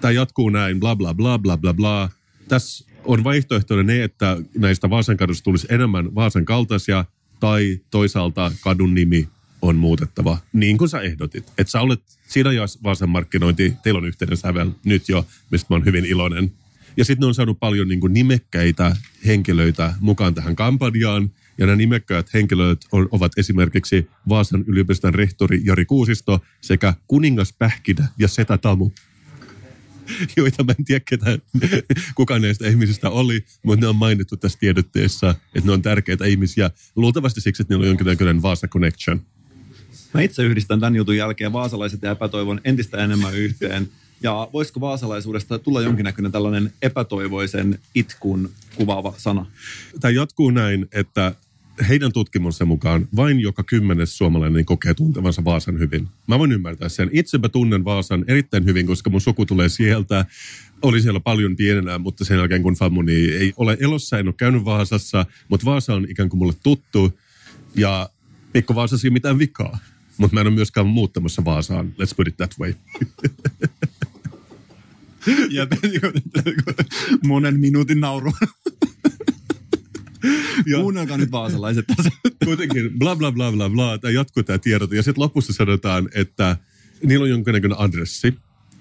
tämä jatkuu näin, bla bla bla bla bla bla. Tässä on vaihtoehtoinen ne, että näistä Vaasan kadusta tulisi enemmän Vaasan kaltaisia, tai toisaalta kadun nimi on muutettava, niin kuin sä ehdotit. Että sä olet siinä Vaasan markkinointi, teillä on yhteinen sävel nyt jo, mistä mä oon hyvin iloinen. Ja sitten on saanut paljon niin kuin nimekkäitä henkilöitä mukaan tähän kampanjaan. Ja nämä nimekkäät henkilöt ovat esimerkiksi Vaasan yliopiston rehtori Jari Kuusisto sekä kuningas Pähkinä ja Setä Tamu joita mä en tiedä, ketä, kuka näistä ihmisistä oli, mutta ne on mainittu tässä tiedotteessa, että ne on tärkeitä ihmisiä. Luultavasti siksi, että niillä on jonkinlainen Vaasa Connection. Mä itse yhdistän tämän jutun jälkeen vaasalaiset ja epätoivon entistä enemmän yhteen. Ja voisiko vaasalaisuudesta tulla jonkinnäköinen tällainen epätoivoisen itkun kuvaava sana? Tämä jatkuu näin, että heidän tutkimusten mukaan vain joka kymmenes suomalainen kokee tuntevansa Vaasan hyvin. Mä voin ymmärtää sen. Itsepä tunnen Vaasan erittäin hyvin, koska mun suku tulee sieltä. Oli siellä paljon pienenä, mutta sen jälkeen kun famuni ei ole elossa, en ole käynyt Vaasassa, mutta Vaasa on ikään kuin mulle tuttu. Ja Pikku Vaasassa ei mitään vikaa, mutta mä en ole myöskään muuttamassa Vaasaan. Let's put it that way. ja monen minuutin nauru. Kuunnelkaa nyt vaasalaiset tässä. Kuitenkin bla bla bla bla bla, tämä jatkuu tämä tiedot. Ja sitten lopussa sanotaan, että niillä on jonkinnäköinen adressi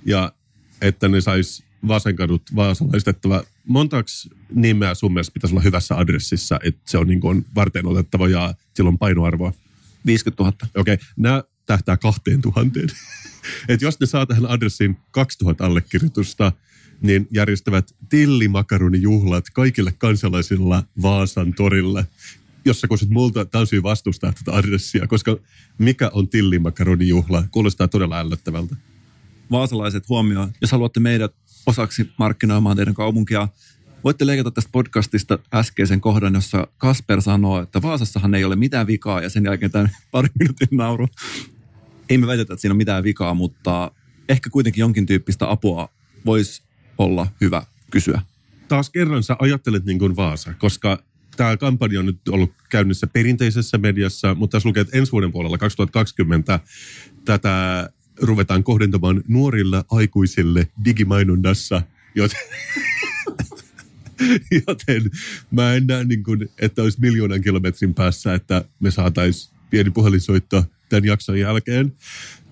ja että ne sais Vaasankadut vaasalaistettava. Montaks nimeä sun mielestä pitäisi olla hyvässä adressissa, että se on niin kuin varten otettava ja sillä on painoarvoa? 50 000. Okei, okay. nämä tähtää 2000. että jos ne saa tähän adressiin 2000 allekirjoitusta, niin järjestävät tillimakaronjuhlat kaikille kansalaisilla Vaasan torille, jossa kun multa täysin vastustaa tätä adressia, koska mikä on tillimakaronjuhla, kuulostaa todella ällöttävältä. Vaasalaiset huomioon, jos haluatte meidät osaksi markkinoimaan teidän kaupunkia, voitte leikata tästä podcastista äskeisen kohdan, jossa Kasper sanoo, että Vaasassahan ei ole mitään vikaa ja sen jälkeen tämän parin minuutin nauru. Ei me väitetä, että siinä on mitään vikaa, mutta ehkä kuitenkin jonkin tyyppistä apua voisi olla hyvä kysyä. taas kerran sä ajattelet niin kuin Vaasa, koska tämä kampanja on nyt ollut käynnissä perinteisessä mediassa, mutta tässä lukee, että ensi vuoden puolella 2020 tätä ruvetaan kohdentamaan nuorille aikuisille digimainonnassa, joten, joten mä en näe, niin kuin, että olisi miljoonan kilometrin päässä, että me saataisiin pieni puhelinsoitto tämän jakson jälkeen.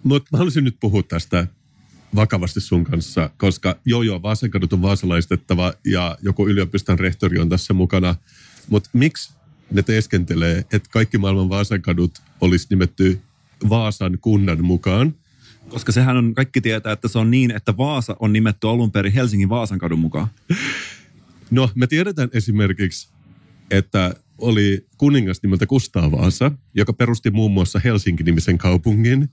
Mutta mä haluaisin nyt puhua tästä vakavasti sun kanssa, koska joo joo, Vaasankadut on vaasalaistettava ja joku yliopiston rehtori on tässä mukana. Mutta miksi ne teeskentelee, että kaikki maailman Vaasankadut olisi nimetty Vaasan kunnan mukaan? Koska sehän on, kaikki tietää, että se on niin, että Vaasa on nimetty alun perin Helsingin Vaasankadun mukaan. No, me tiedetään esimerkiksi, että oli kuningas nimeltä Kustaa Vaasa, joka perusti muun muassa Helsinki-nimisen kaupungin.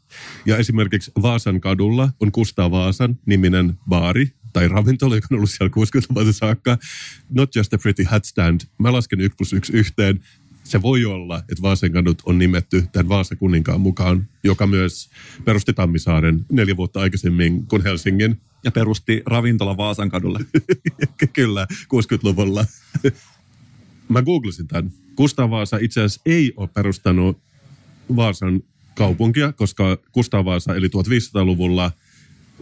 Ja esimerkiksi Vaasan kadulla on Kustaa Vaasan niminen baari tai ravintola, joka on ollut siellä 60-luvulta saakka. Not just a pretty hat stand. Mä lasken 1 plus 1 yhteen. Se voi olla, että Vaasan kadut on nimetty tämän Vaasa kuninkaan mukaan, joka myös perusti Tammisaaren neljä vuotta aikaisemmin kuin Helsingin. Ja perusti ravintola Vaasan kadulle. Kyllä, 60-luvulla. Mä googlasin tämän. Kustaa Vaasa itse asiassa ei ole perustanut Vaasan kaupunkia, koska Kustaa Vaasa eli 1500-luvulla.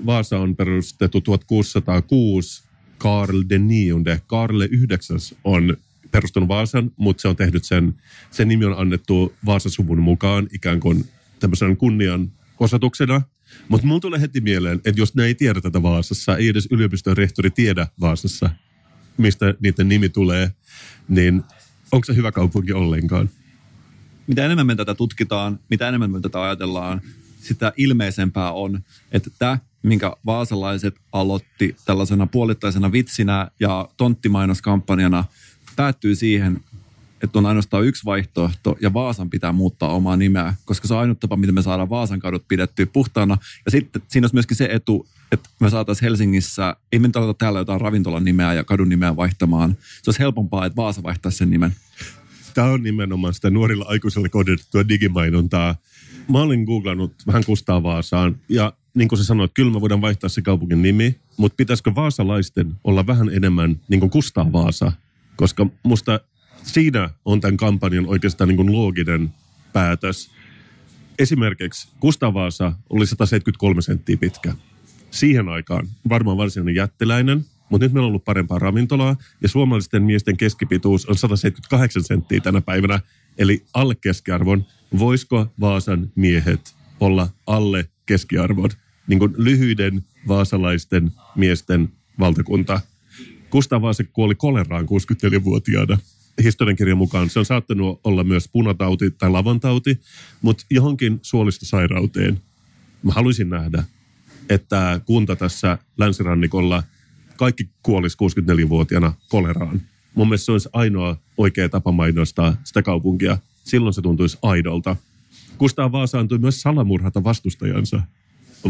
Vaasa on perustettu 1606. Karl den nionde, Karl IX on perustanut Vaasan, mutta se on tehnyt sen, sen nimi on annettu Vaasasuvun mukaan ikään kuin tämmöisen kunnian osoituksena. Mutta mulla tulee heti mieleen, että jos ne ei tiedä tätä Vaasassa, ei edes yliopiston rehtori tiedä Vaasassa, mistä niiden nimi tulee, niin onko se hyvä kaupunki ollenkaan? Mitä enemmän me tätä tutkitaan, mitä enemmän me tätä ajatellaan, sitä ilmeisempää on, että tämä, minkä vaasalaiset aloitti tällaisena puolittaisena vitsinä ja tonttimainoskampanjana, päättyy siihen, että on ainoastaan yksi vaihtoehto ja Vaasan pitää muuttaa omaa nimeä, koska se on ainut tapa, miten me saadaan Vaasan kadut pidettyä puhtaana. Ja sitten siinä olisi myöskin se etu, että me saataisiin Helsingissä, ei me tarvita täällä jotain ravintolan nimeä ja kadun nimeä vaihtamaan. Se olisi helpompaa, että Vaasa vaihtaisi sen nimen. Tämä on nimenomaan sitä nuorilla aikuisilla kohdistettua digimainontaa. Mä olin googlannut vähän Kustaa Vaasaan ja niin kuin sä sanoit, kyllä me voidaan vaihtaa se kaupungin nimi, mutta pitäisikö vaasalaisten olla vähän enemmän niin kuin Kustaa Vaasa? Koska musta siinä on tämän kampanjan oikeastaan niin kuin looginen päätös. Esimerkiksi Kustaa Vaasa oli 173 senttiä pitkä. Siihen aikaan varmaan varsinainen jättiläinen, mutta nyt meillä on ollut parempaa ravintolaa ja suomalaisten miesten keskipituus on 178 senttiä tänä päivänä, eli alle keskiarvon. Voisiko Vaasan miehet olla alle keskiarvon? Niin kuin lyhyiden vaasalaisten miesten valtakunta. Kustaa Vaasa kuoli koleraan 64-vuotiaana historiankirjan mukaan se on saattanut olla myös punatauti tai lavantauti, mutta johonkin suolistosairauteen mä haluaisin nähdä, että kunta tässä länsirannikolla kaikki kuolisi 64-vuotiaana koleraan. Mun mielestä se olisi ainoa oikea tapa mainostaa sitä kaupunkia. Silloin se tuntuisi aidolta. Kustaa Vaasa antoi myös salamurhata vastustajansa.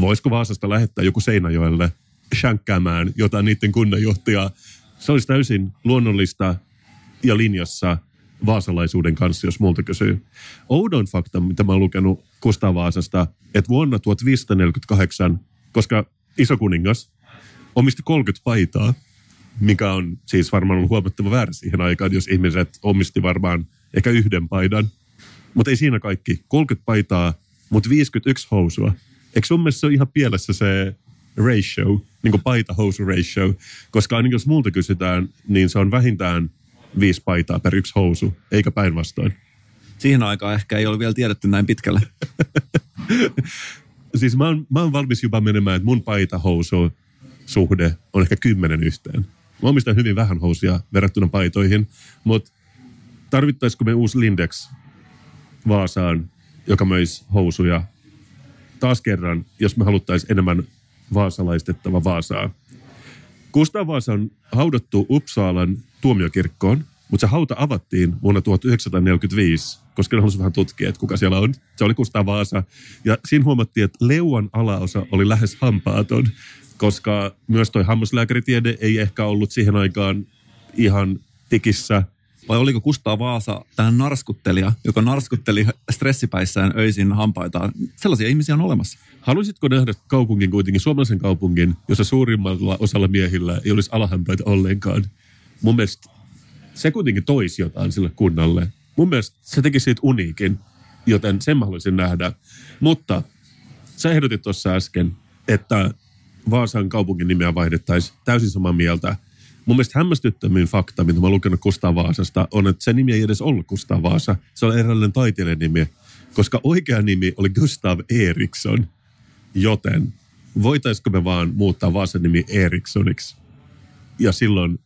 Voisiko Vaasasta lähettää joku Seinäjoelle shankkäämään jotain niiden kunnanjohtajaa? Se olisi täysin luonnollista ja linjassa vaasalaisuuden kanssa, jos multa kysyy. Oudon fakta, mitä mä oon lukenut Kustaa Vaasasta, että vuonna 1548, koska isokuningas omisti 30 paitaa, mikä on siis varmaan ollut huomattava väärä siihen aikaan, jos ihmiset omisti varmaan ehkä yhden paidan. Mutta ei siinä kaikki. 30 paitaa, mutta 51 housua. Eikö sun mielestä se ole ihan pielessä se ratio, niin kuin paita-housu ratio? Koska ainakin jos multa kysytään, niin se on vähintään viisi paitaa per yksi housu, eikä päinvastoin. Siihen aikaan ehkä ei ole vielä tiedetty näin pitkälle. siis mä oon, mä oon valmis jopa menemään, että mun paita-housu suhde on ehkä kymmenen yhteen. Mä omistan hyvin vähän housuja verrattuna paitoihin, mutta tarvittaisiko me uusi Lindex Vaasaan, joka möisi housuja? Taas kerran, jos me haluttaisiin enemmän vaasalaistettava Vaasaa. Gustav Vaasa on haudattu Uppsalan tuomiokirkkoon, mutta se hauta avattiin vuonna 1945, koska ne halusivat vähän tutkia, että kuka siellä on. Se oli Gustav Vaasa. Ja siinä huomattiin, että leuan alaosa oli lähes hampaaton, koska myös toi hammaslääkäritiede ei ehkä ollut siihen aikaan ihan tikissä. Vai oliko Kustaa Vaasa tämä narskuttelija, joka narskutteli stressipäissään öisin hampaitaan? Sellaisia ihmisiä on olemassa. Haluaisitko nähdä kaupungin kuitenkin, suomalaisen kaupungin, jossa suurimmalla osalla miehillä ei olisi alahampaita ollenkaan? mun mielestä se kuitenkin toisi jotain sille kunnalle. Mun mielestä se teki siitä uniikin, joten sen mä haluaisin nähdä. Mutta sä ehdotit tuossa äsken, että Vaasan kaupungin nimeä vaihdettaisiin täysin samaa mieltä. Mun mielestä hämmästyttämin fakta, mitä mä lukenut Kustaa Vaasasta, on, että se nimi ei edes ollut Kustaa Vaasa. Se on eräänlainen taiteilijan nimi, koska oikea nimi oli Gustav Eriksson. Joten voitaisiko me vaan muuttaa Vaasan nimi Erikssoniksi? Ja silloin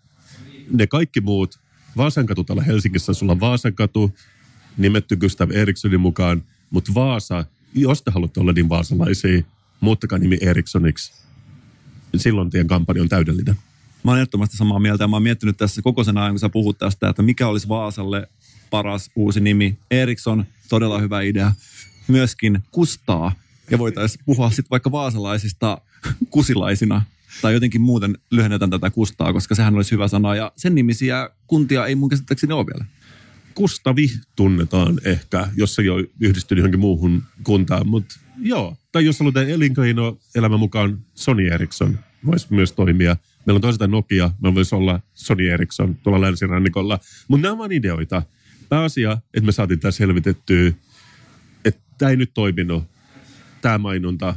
ne kaikki muut, Vaasan katu täällä Helsingissä, sulla on Vaasan katu, nimetty Gustav Erikssonin mukaan, mutta Vaasa, jos te haluatte olla niin vaasalaisia, muuttakaa nimi Erikssoniksi. Silloin teidän kampanja on täydellinen. Mä oon ehdottomasti samaa mieltä ja mä oon miettinyt tässä koko sen ajan, kun sä puhut tästä, että mikä olisi Vaasalle paras uusi nimi. Eriksson, todella hyvä idea. Myöskin Kustaa. Ja voitaisiin puhua sitten vaikka vaasalaisista kusilaisina. Tai jotenkin muuten lyhennetään tätä Kustaa, koska sehän olisi hyvä sana. Ja sen nimisiä kuntia ei mun käsittääkseni ole vielä. Kustavi tunnetaan ehkä, jos se ole yhdistynyt johonkin muuhun kuntaan, mutta joo. Tai jos halutaan elinkeinoelämän mukaan Sony Ericsson voisi myös toimia. Meillä on toisaalta Nokia, meillä voisi olla Sony Ericsson tuolla länsirannikolla. Mutta nämä ovat ideoita. Pääasia, että me saatiin tämä selvitettyä, että tämä ei nyt toiminut, tämä mainonta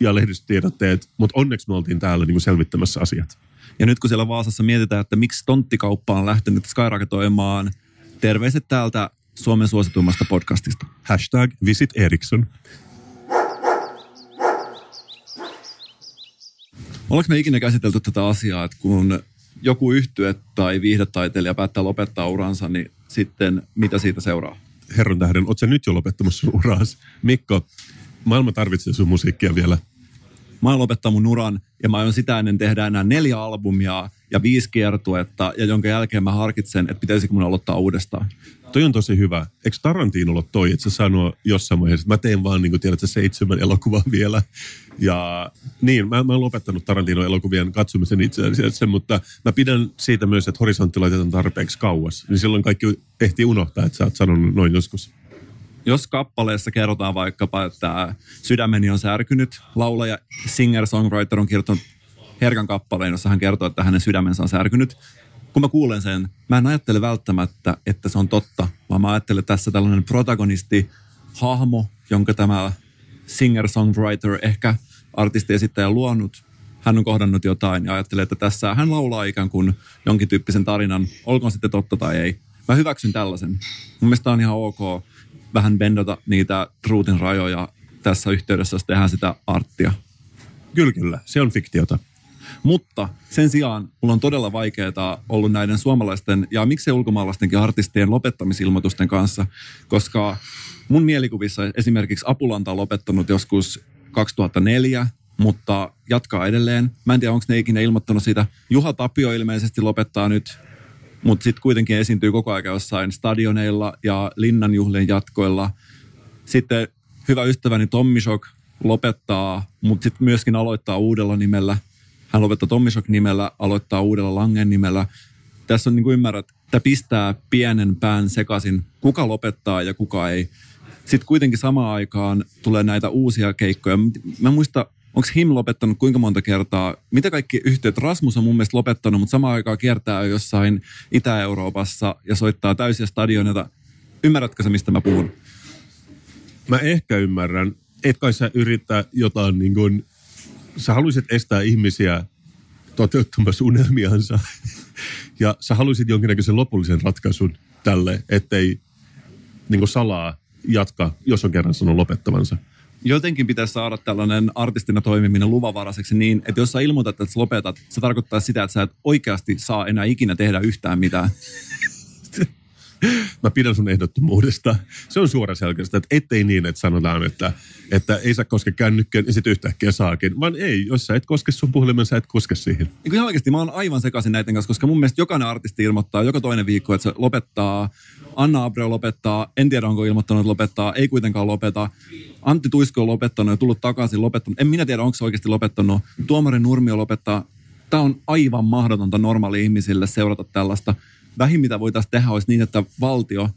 ja lehdistötiedotteet, mutta onneksi me oltiin täällä niin kuin selvittämässä asiat. Ja nyt kun siellä Vaasassa mietitään, että miksi tonttikauppa on lähtenyt skyraketoimaan, terveiset täältä Suomen suosituimmasta podcastista. Hashtag Visit Ericsson. Ollaanko me ikinä käsitelty tätä asiaa, että kun joku yhtye tai viihdetaiteilija päättää lopettaa uransa, niin sitten mitä siitä seuraa? Herran tähden, ootko nyt jo lopettamassa sun uraas? Mikko, maailma tarvitsee sun musiikkia vielä. Mä oon lopettaa mun uran ja mä aion sitä ennen tehdä enää neljä albumia ja viisi kiertuetta ja jonka jälkeen mä harkitsen, että pitäisikö mun aloittaa uudestaan. Toi on tosi hyvä. Eikö Tarantinolla toi, että se sanoo jossain vaiheessa, että mä teen vaan, niin kuin tiedät, seitsemän elokuvaa vielä. Ja niin, mä, mä oon lopettanut Tarantinon elokuvien katsomisen itse asiassa, mutta mä pidän siitä myös, että horisontti laitetaan tarpeeksi kauas. Niin silloin kaikki ehtii unohtaa, että sä oot sanonut noin joskus. Jos kappaleessa kerrotaan vaikkapa, että sydämeni on särkynyt, laulaja, singer-songwriter on kirjoittanut herkän kappaleen, jossa hän kertoo, että hänen sydämensä on särkynyt. Kun mä kuulen sen, mä en ajattele välttämättä, että se on totta, vaan mä ajattelen tässä tällainen protagonisti, hahmo, jonka tämä singer-songwriter, ehkä artisti-esittäjä luonut, hän on kohdannut jotain ja ajattelee, että tässä hän laulaa ikään kuin jonkin tyyppisen tarinan, olkoon sitten totta tai ei. Mä hyväksyn tällaisen. Mun mielestä on ihan ok vähän bendata niitä ruutin rajoja tässä yhteydessä, jos tehdään sitä arttia. Kyllä, kyllä. Se on fiktiota. Mutta sen sijaan mulla on todella vaikeaa ollut näiden suomalaisten ja miksei ulkomaalaistenkin artistien lopettamisilmoitusten kanssa, koska mun mielikuvissa esimerkiksi Apulanta on lopettanut joskus 2004, mutta jatkaa edelleen. Mä en tiedä, onko ne ikinä ilmoittanut siitä. Juha Tapio ilmeisesti lopettaa nyt, mutta sitten kuitenkin esiintyy koko ajan jossain stadioneilla ja linnanjuhlien jatkoilla. Sitten hyvä ystäväni Tommi Shock lopettaa, mutta sitten myöskin aloittaa uudella nimellä. Hän lopettaa Tommi Shock nimellä, aloittaa uudella Langen nimellä. Tässä on niin kuin ymmärrät, että pistää pienen pään sekaisin, kuka lopettaa ja kuka ei. Sitten kuitenkin samaan aikaan tulee näitä uusia keikkoja. Mä muista, onko Him lopettanut kuinka monta kertaa? Mitä kaikki yhteydet? Rasmus on mun mielestä lopettanut, mutta samaan aikaan kiertää jossain Itä-Euroopassa ja soittaa täysiä stadioneita. Ymmärrätkö sä, mistä mä puhun? Mä ehkä ymmärrän. Et kai sä yrittää jotain niin kuin, sä haluaisit estää ihmisiä toteuttamassa unelmiansa. ja sä haluaisit jonkinnäköisen lopullisen ratkaisun tälle, ettei niin salaa jatka, jos on kerran sanonut lopettavansa. Jotenkin pitäisi saada tällainen artistina toimiminen luvavaraiseksi niin, että jos sä ilmoitat, että sä lopetat, se tarkoittaa sitä, että sä et oikeasti saa enää ikinä tehdä yhtään mitään. Mä pidän sun ehdottomuudesta. Se on suora selkeästi, että ettei niin, että sanotaan, että, että ei saa koske kännykkään ja sitten yhtäkkiä saakin. Vaan ei, jos sä et koske sun puhelimen, sä et koske siihen. Niin kuin oikeasti mä oon aivan sekaisin näiden kanssa, koska mun mielestä jokainen artisti ilmoittaa joka toinen viikko, että se lopettaa. Anna Abreu lopettaa, en tiedä onko ilmoittanut, lopettaa, ei kuitenkaan lopeta. Antti Tuisko on lopettanut ja tullut takaisin lopettanut. En minä tiedä, onko se oikeasti lopettanut. Tuomari Nurmio lopettaa. Tämä on aivan mahdotonta normaali ihmisille seurata tällaista vähin mitä voitaisiin tehdä olisi niin, että valtio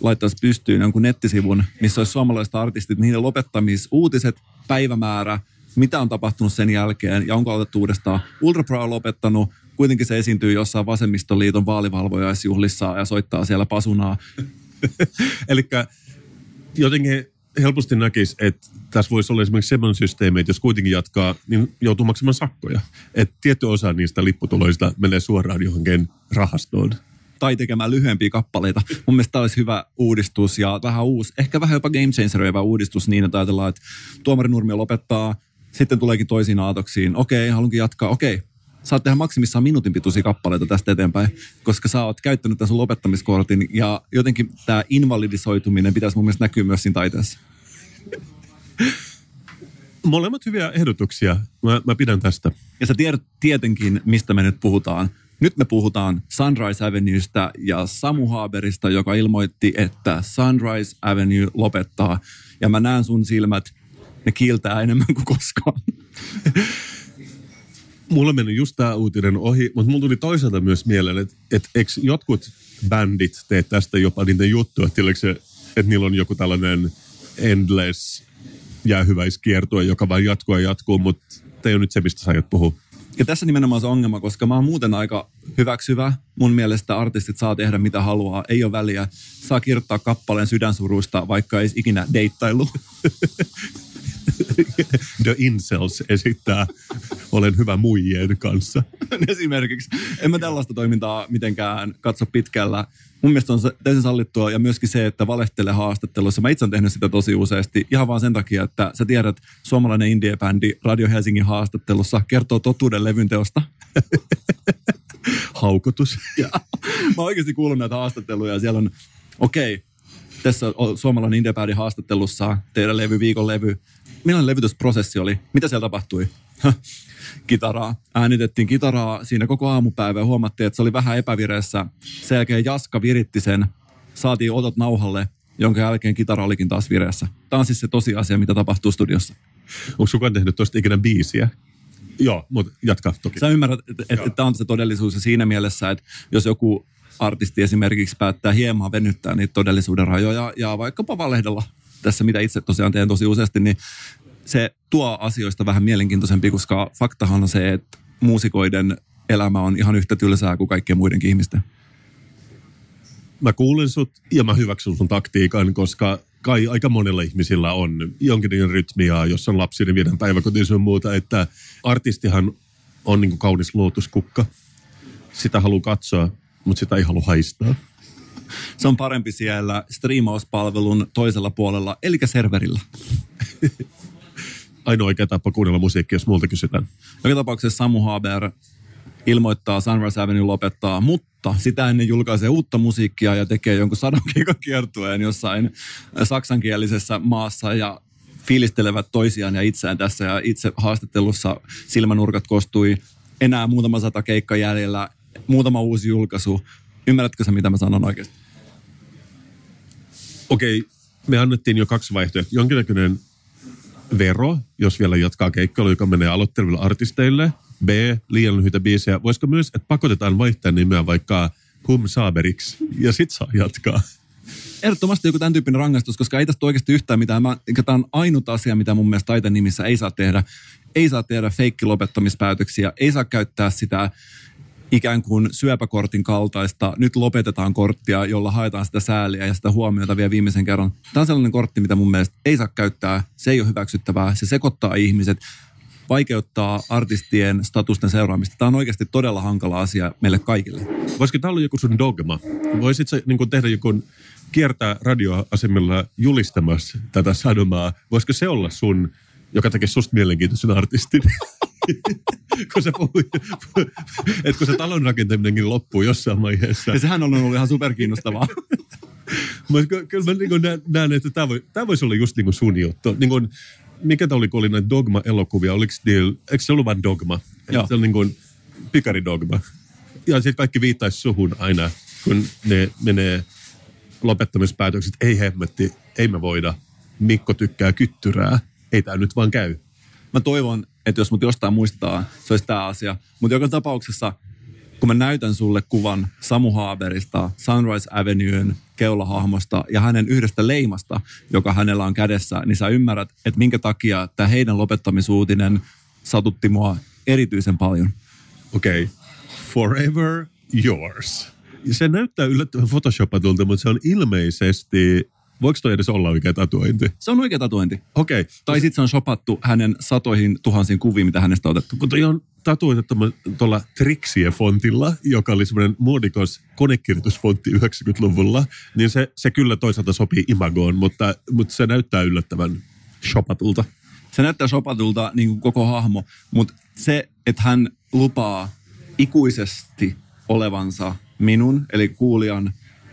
laittaisi pystyyn jonkun nettisivun, missä olisi suomalaiset artistit, niiden lopettamisuutiset, päivämäärä, mitä on tapahtunut sen jälkeen ja onko aloitettu uudestaan. Ultra Pro on lopettanut, kuitenkin se esiintyy jossain vasemmistoliiton vaalivalvojaisjuhlissa ja soittaa siellä pasunaa. Eli jotenkin helposti näkisi, että tässä voisi olla esimerkiksi semmoinen systeemi, että jos kuitenkin jatkaa, niin joutuu maksamaan sakkoja. Että tietty osa niistä lipputuloista menee suoraan johonkin rahastoon. Tai tekemään lyhyempiä kappaleita. Mun mielestä tämä olisi hyvä uudistus ja vähän uusi, ehkä vähän jopa game changeroiva uudistus niin, että ajatellaan, että tuomari Nurmio lopettaa, sitten tuleekin toisiin aatoksiin. Okei, haluankin jatkaa. Okei, saat tehdä maksimissaan minuutin pituisia kappaleita tästä eteenpäin, koska sä oot käyttänyt tämän sun lopettamiskortin ja jotenkin tämä invalidisoituminen pitäisi mun mielestä näkyä myös siinä taiteessa. Molemmat hyviä ehdotuksia. Mä, mä pidän tästä. Ja sä tiedät tietenkin, mistä me nyt puhutaan. Nyt me puhutaan Sunrise Avenuestä ja Samu Haberista, joka ilmoitti, että Sunrise Avenue lopettaa. Ja mä näen sun silmät, ne kiiltää enemmän kuin koskaan. Mulla meni just tämä uutinen ohi, mutta mulla tuli toisaalta myös mieleen, että, että eikö jotkut bändit tee tästä jopa niiden juttua, että, että niillä on joku tällainen endless jäähyväiskiertue, joka vain jatkuu ja jatkuu, mutta te ei ole nyt se, mistä sä aiot puhua. Ja tässä nimenomaan se ongelma, koska mä oon muuten aika hyväksyvä. Mun mielestä artistit saa tehdä mitä haluaa, ei ole väliä. Saa kirjoittaa kappaleen sydänsuruista, vaikka ei ikinä deittailu. The Incels esittää, olen hyvä muijien kanssa. Esimerkiksi. En mä tällaista toimintaa mitenkään katso pitkällä. Mun mielestä on täysin sallittua ja myöskin se, että valehtele haastattelussa. Mä itse olen tehnyt sitä tosi useasti ihan vaan sen takia, että sä tiedät, suomalainen indie-bändi Radio Helsingin haastattelussa kertoo totuuden levyn teosta. Haukotus. Ja, mä oon oikeasti kuullut näitä haastatteluja ja siellä on, okei, okay, tässä on suomalainen indie haastattelussa, teidän levy, viikon levy, millainen levytysprosessi oli? Mitä siellä tapahtui? kitaraa. Äänitettiin kitaraa siinä koko aamupäivä ja huomattiin, että se oli vähän epävireessä. Sen jälkeen Jaska viritti sen, saatiin otot nauhalle, jonka jälkeen kitara olikin taas vireessä. Tämä on siis se tosiasia, mitä tapahtuu studiossa. Onko kukaan tehnyt tuosta ikinä biisiä? Joo, mutta jatka toki. Sä ymmärrät, että et, et tämä on se todellisuus ja siinä mielessä, että jos joku artisti esimerkiksi päättää hieman venyttää niitä todellisuuden rajoja ja vaikkapa valehdella tässä, mitä itse tosiaan teen tosi useasti, niin se tuo asioista vähän mielenkiintoisempi, koska faktahan on se, että muusikoiden elämä on ihan yhtä tylsää kuin kaikkien muidenkin ihmisten. Mä kuulen sut ja mä hyväksyn sun taktiikan, koska kai aika monella ihmisillä on jonkinlainen rytmiä, jos on lapsi, niin viedään päiväkotiin sun muuta, että artistihan on niin kaunis luotuskukka. Sitä haluaa katsoa, mutta sitä ei halua haistaa. Se on parempi siellä striimauspalvelun toisella puolella, eli serverillä. Ainoa oikea tapa kuunnella musiikkia, jos multa kysytään. Joka tapauksessa Samu Haber ilmoittaa Sunrise Avenue lopettaa, mutta sitä ennen julkaisee uutta musiikkia ja tekee jonkun sadan kiertueen jossain saksankielisessä maassa ja fiilistelevät toisiaan ja itseään tässä ja itse haastattelussa silmänurkat kostui enää muutama sata keikka jäljellä, muutama uusi julkaisu. Ymmärrätkö sä, mitä mä sanon oikeasti? Okei, okay, me annettiin jo kaksi vaihtoehtoa. Jonkinnäköinen vero, jos vielä jatkaa keikkailu, joka menee aloitteleville artisteille. B, liian lyhyitä biisejä. Voisiko myös, että pakotetaan vaihtaa nimeä vaikka Hum Saaberiksi ja sit saa jatkaa. Ehdottomasti joku tämän tyyppinen rangaistus, koska ei tästä oikeasti yhtään mitään. Mä, tämä on ainut asia, mitä mun mielestä taiteen nimissä ei saa tehdä. Ei saa tehdä feikki lopettamispäätöksiä, ei saa käyttää sitä ikään kuin syöpäkortin kaltaista, nyt lopetetaan korttia, jolla haetaan sitä sääliä ja sitä huomiota vielä viimeisen kerran. Tämä on sellainen kortti, mitä mun mielestä ei saa käyttää, se ei ole hyväksyttävää, se sekoittaa ihmiset, vaikeuttaa artistien statusten seuraamista. Tämä on oikeasti todella hankala asia meille kaikille. Voisiko tämä olla joku sun dogma? Voisitko sä niin tehdä joku kiertää radioasemilla julistamassa tätä sanomaa? Voisiko se olla sun, joka tekee susta mielenkiintoisen artistin? kun se puhui, että kun se talon rakentaminenkin loppuu jossain vaiheessa. Ja sehän on ollut ihan superkiinnostavaa. Mutta kyllä mä niin näen, näen, että tämä, voi, tämä voisi olla just niin kuin sun juttu. Niin kuin, mikä tämä oli, kun oli näitä Dogma-elokuvia? Oliko deal, eikö se ollut vain Dogma? Joo. Se oli niin kuin pikaridogma. Ja sitten kaikki viittaisi suhun aina, kun ne menee lopettamispäätökset. Ei hemmetti, ei me voida. Mikko tykkää kyttyrää. Ei tämä nyt vaan käy. Mä toivon, että jos mut jostain muistetaan, se olisi tämä asia. Mutta joka tapauksessa, kun mä näytän sulle kuvan Samu Haaberista, Sunrise Avenuen keulahahmosta ja hänen yhdestä leimasta, joka hänellä on kädessä, niin sä ymmärrät, että minkä takia tämä heidän lopettamisuutinen satutti mua erityisen paljon. Okei, okay. Forever yours. Se näyttää yllättävän photoshopatulta, mutta se on ilmeisesti... Voiko toi edes olla oikea tatuointi? Se on oikea tatuointi. Okei. Okay. Tai sitten se on shopattu hänen satoihin tuhansiin kuviin, mitä hänestä on otettu. Kun toi on tatuoitettu tuolla Trixie-fontilla, joka oli semmoinen muodikas konekirjoitusfontti 90-luvulla, niin se, se kyllä toisaalta sopii imagoon, mutta, mutta se näyttää yllättävän shopatulta. Se näyttää shopatulta niin kuin koko hahmo, mutta se, että hän lupaa ikuisesti olevansa minun, eli kuulijan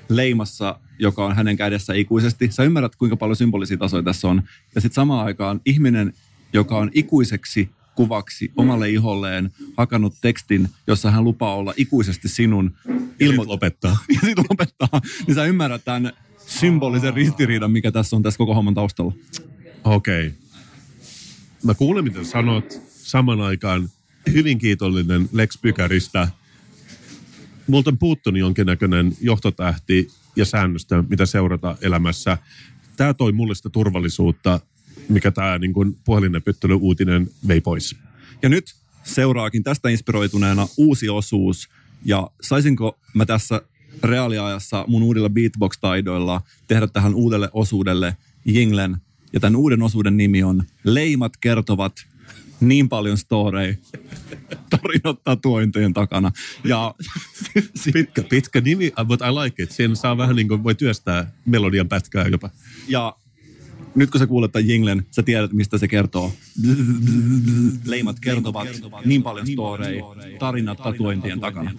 leimassa, joka on hänen kädessä ikuisesti. Sä ymmärrät, kuinka paljon symbolisia tasoja tässä on. Ja sitten samaan aikaan ihminen, joka on ikuiseksi kuvaksi omalle iholleen hakannut tekstin, jossa hän lupaa olla ikuisesti sinun. Ilmo- lopettaa. ja sitten lopettaa. Niin sä ymmärrät tämän symbolisen ristiriidan, mikä tässä on tässä koko homman taustalla. Okei. Okay. Mä kuulen, mitä sanot. Saman aikaan hyvin kiitollinen Lex Pykäristä. Multa on puuttunut jonkinnäköinen johtotähti ja säännöstä, mitä seurata elämässä. Tämä toi mulle sitä turvallisuutta, mikä tämä niin puhelinnepyttely uutinen vei pois. Ja nyt seuraakin tästä inspiroituneena uusi osuus. Ja saisinko mä tässä reaaliajassa mun uudilla beatbox-taidoilla tehdä tähän uudelle osuudelle jinglen. Ja tämän uuden osuuden nimi on Leimat kertovat niin paljon storeja tarinat tatuointojen takana. Ja, pitkä, pitkä nimi, but I like it. Siinä saa vähän niin kuin, voi työstää melodian pätkää jopa. Ja nyt kun sä kuulet tämän jinglen, sä tiedät, mistä se kertoo. Leimat kertovat niin paljon storeja, tarinat tatuointien takana.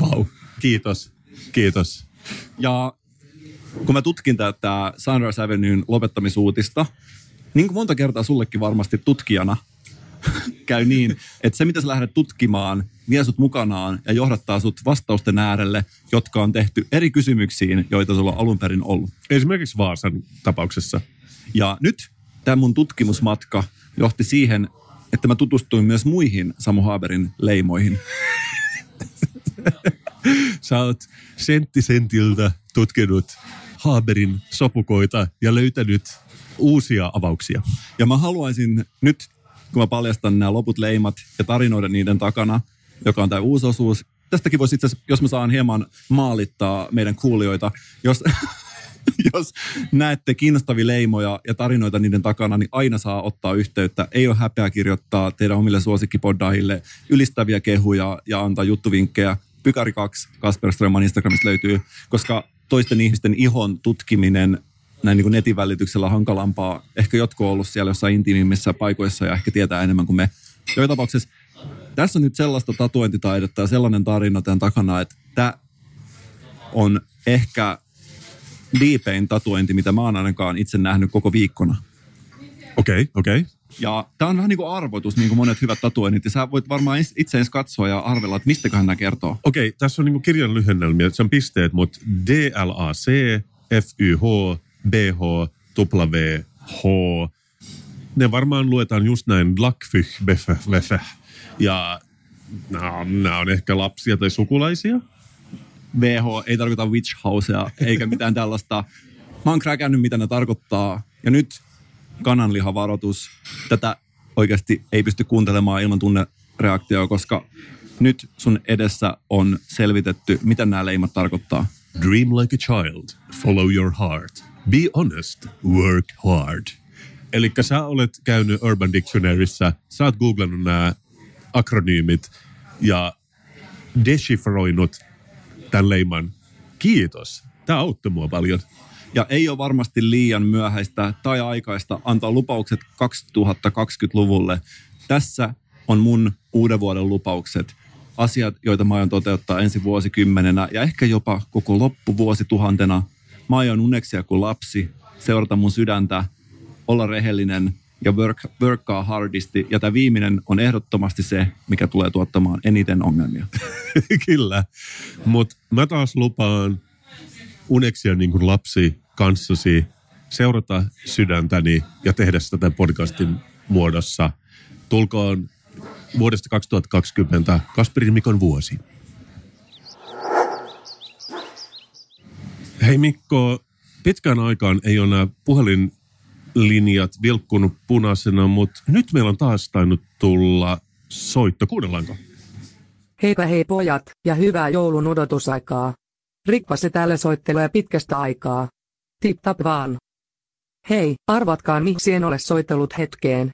Vau, wow. kiitos, kiitos. Ja kun mä tutkin tätä Sunrise Avenuen lopettamisuutista, niin kuin monta kertaa sullekin varmasti tutkijana käy niin, että se mitä sä lähdet tutkimaan, vie sut mukanaan ja johdattaa sut vastausten äärelle, jotka on tehty eri kysymyksiin, joita sulla on alun perin ollut. Esimerkiksi Vaasan tapauksessa. Ja nyt tämä mun tutkimusmatka johti siihen, että mä tutustuin myös muihin Samu Haberin leimoihin. Sä oot sentti sentiltä tutkinut Haberin sopukoita ja löytänyt uusia avauksia. Ja mä haluaisin nyt, kun mä paljastan nämä loput leimat ja tarinoida niiden takana, joka on tämä uusi osuus. Tästäkin voisi itse jos mä saan hieman maalittaa meidän kuulijoita, jos, jos näette kiinnostavia leimoja ja tarinoita niiden takana, niin aina saa ottaa yhteyttä. Ei ole häpeä kirjoittaa teidän omille suosikkipoddaille ylistäviä kehuja ja antaa juttuvinkkejä. Pykäri 2 Kasper Ströman Instagramista löytyy, koska toisten ihmisten ihon tutkiminen näin niin kuin netin välityksellä hankalampaa. Ehkä jotkut on ollut siellä jossain intiimimmissä paikoissa ja ehkä tietää enemmän kuin me. Joka tapauksessa tässä on nyt sellaista tatuointitaidetta ja sellainen tarina tämän takana, että tämä on ehkä diipein tatuointi, mitä mä oon ainakaan itse nähnyt koko viikkona. Okei, okay, okei. Okay. Ja tämä on vähän niin kuin arvoitus, niin kuin monet hyvät tatuoinnit. Ja sä voit varmaan itse edes katsoa ja arvella, että mistäköhän nämä kertoo. Okei, okay, tässä on niin kuin kirjan lyhennelmiä. Se on pisteet, mutta DLAC, FYH, BH, W, H. Ne varmaan luetaan just näin Lakfych, Ja nämä on ehkä lapsia tai sukulaisia. VH ei tarkoita witch housea eikä mitään tällaista. Mä oon kräkännyt, mitä ne tarkoittaa. Ja nyt kananlihavaroitus. Tätä oikeasti ei pysty kuuntelemaan ilman tunnereaktioa, koska nyt sun edessä on selvitetty, mitä nämä leimat tarkoittaa. Dream like a child. Follow your heart. Be honest. Work hard. Eli sä olet käynyt Urban Dictionaryssä, sä oot googlannut nämä akronyymit ja deshifroinut tämän leiman. Kiitos. Tämä auttoi mua paljon. Ja ei ole varmasti liian myöhäistä tai aikaista antaa lupaukset 2020-luvulle. Tässä on mun uuden vuoden lupaukset. Asiat, joita mä aion toteuttaa ensi vuosikymmenenä ja ehkä jopa koko loppuvuosituhantena. Mä aion uneksia kuin lapsi, seurata mun sydäntä, olla rehellinen ja work, workkaa hardisti. Ja tämä viimeinen on ehdottomasti se, mikä tulee tuottamaan eniten ongelmia. Kyllä, mutta mä taas lupaan uneksia niin kuin lapsi kanssasi, seurata sydäntäni ja tehdä sitä tämän podcastin muodossa. Tulkoon vuodesta 2020 Kasperin Mikon vuosi. Hei Mikko, pitkään aikaan ei ole nämä puhelinlinjat vilkkunut punaisena, mutta nyt meillä on taas tainnut tulla soitto. Kuunnellaanko? Heipä hei pojat, ja hyvää joulun odotusaikaa. Rikva se täällä soittelee pitkästä aikaa. Tip tap vaan. Hei, arvatkaa miksi en ole soitellut hetkeen.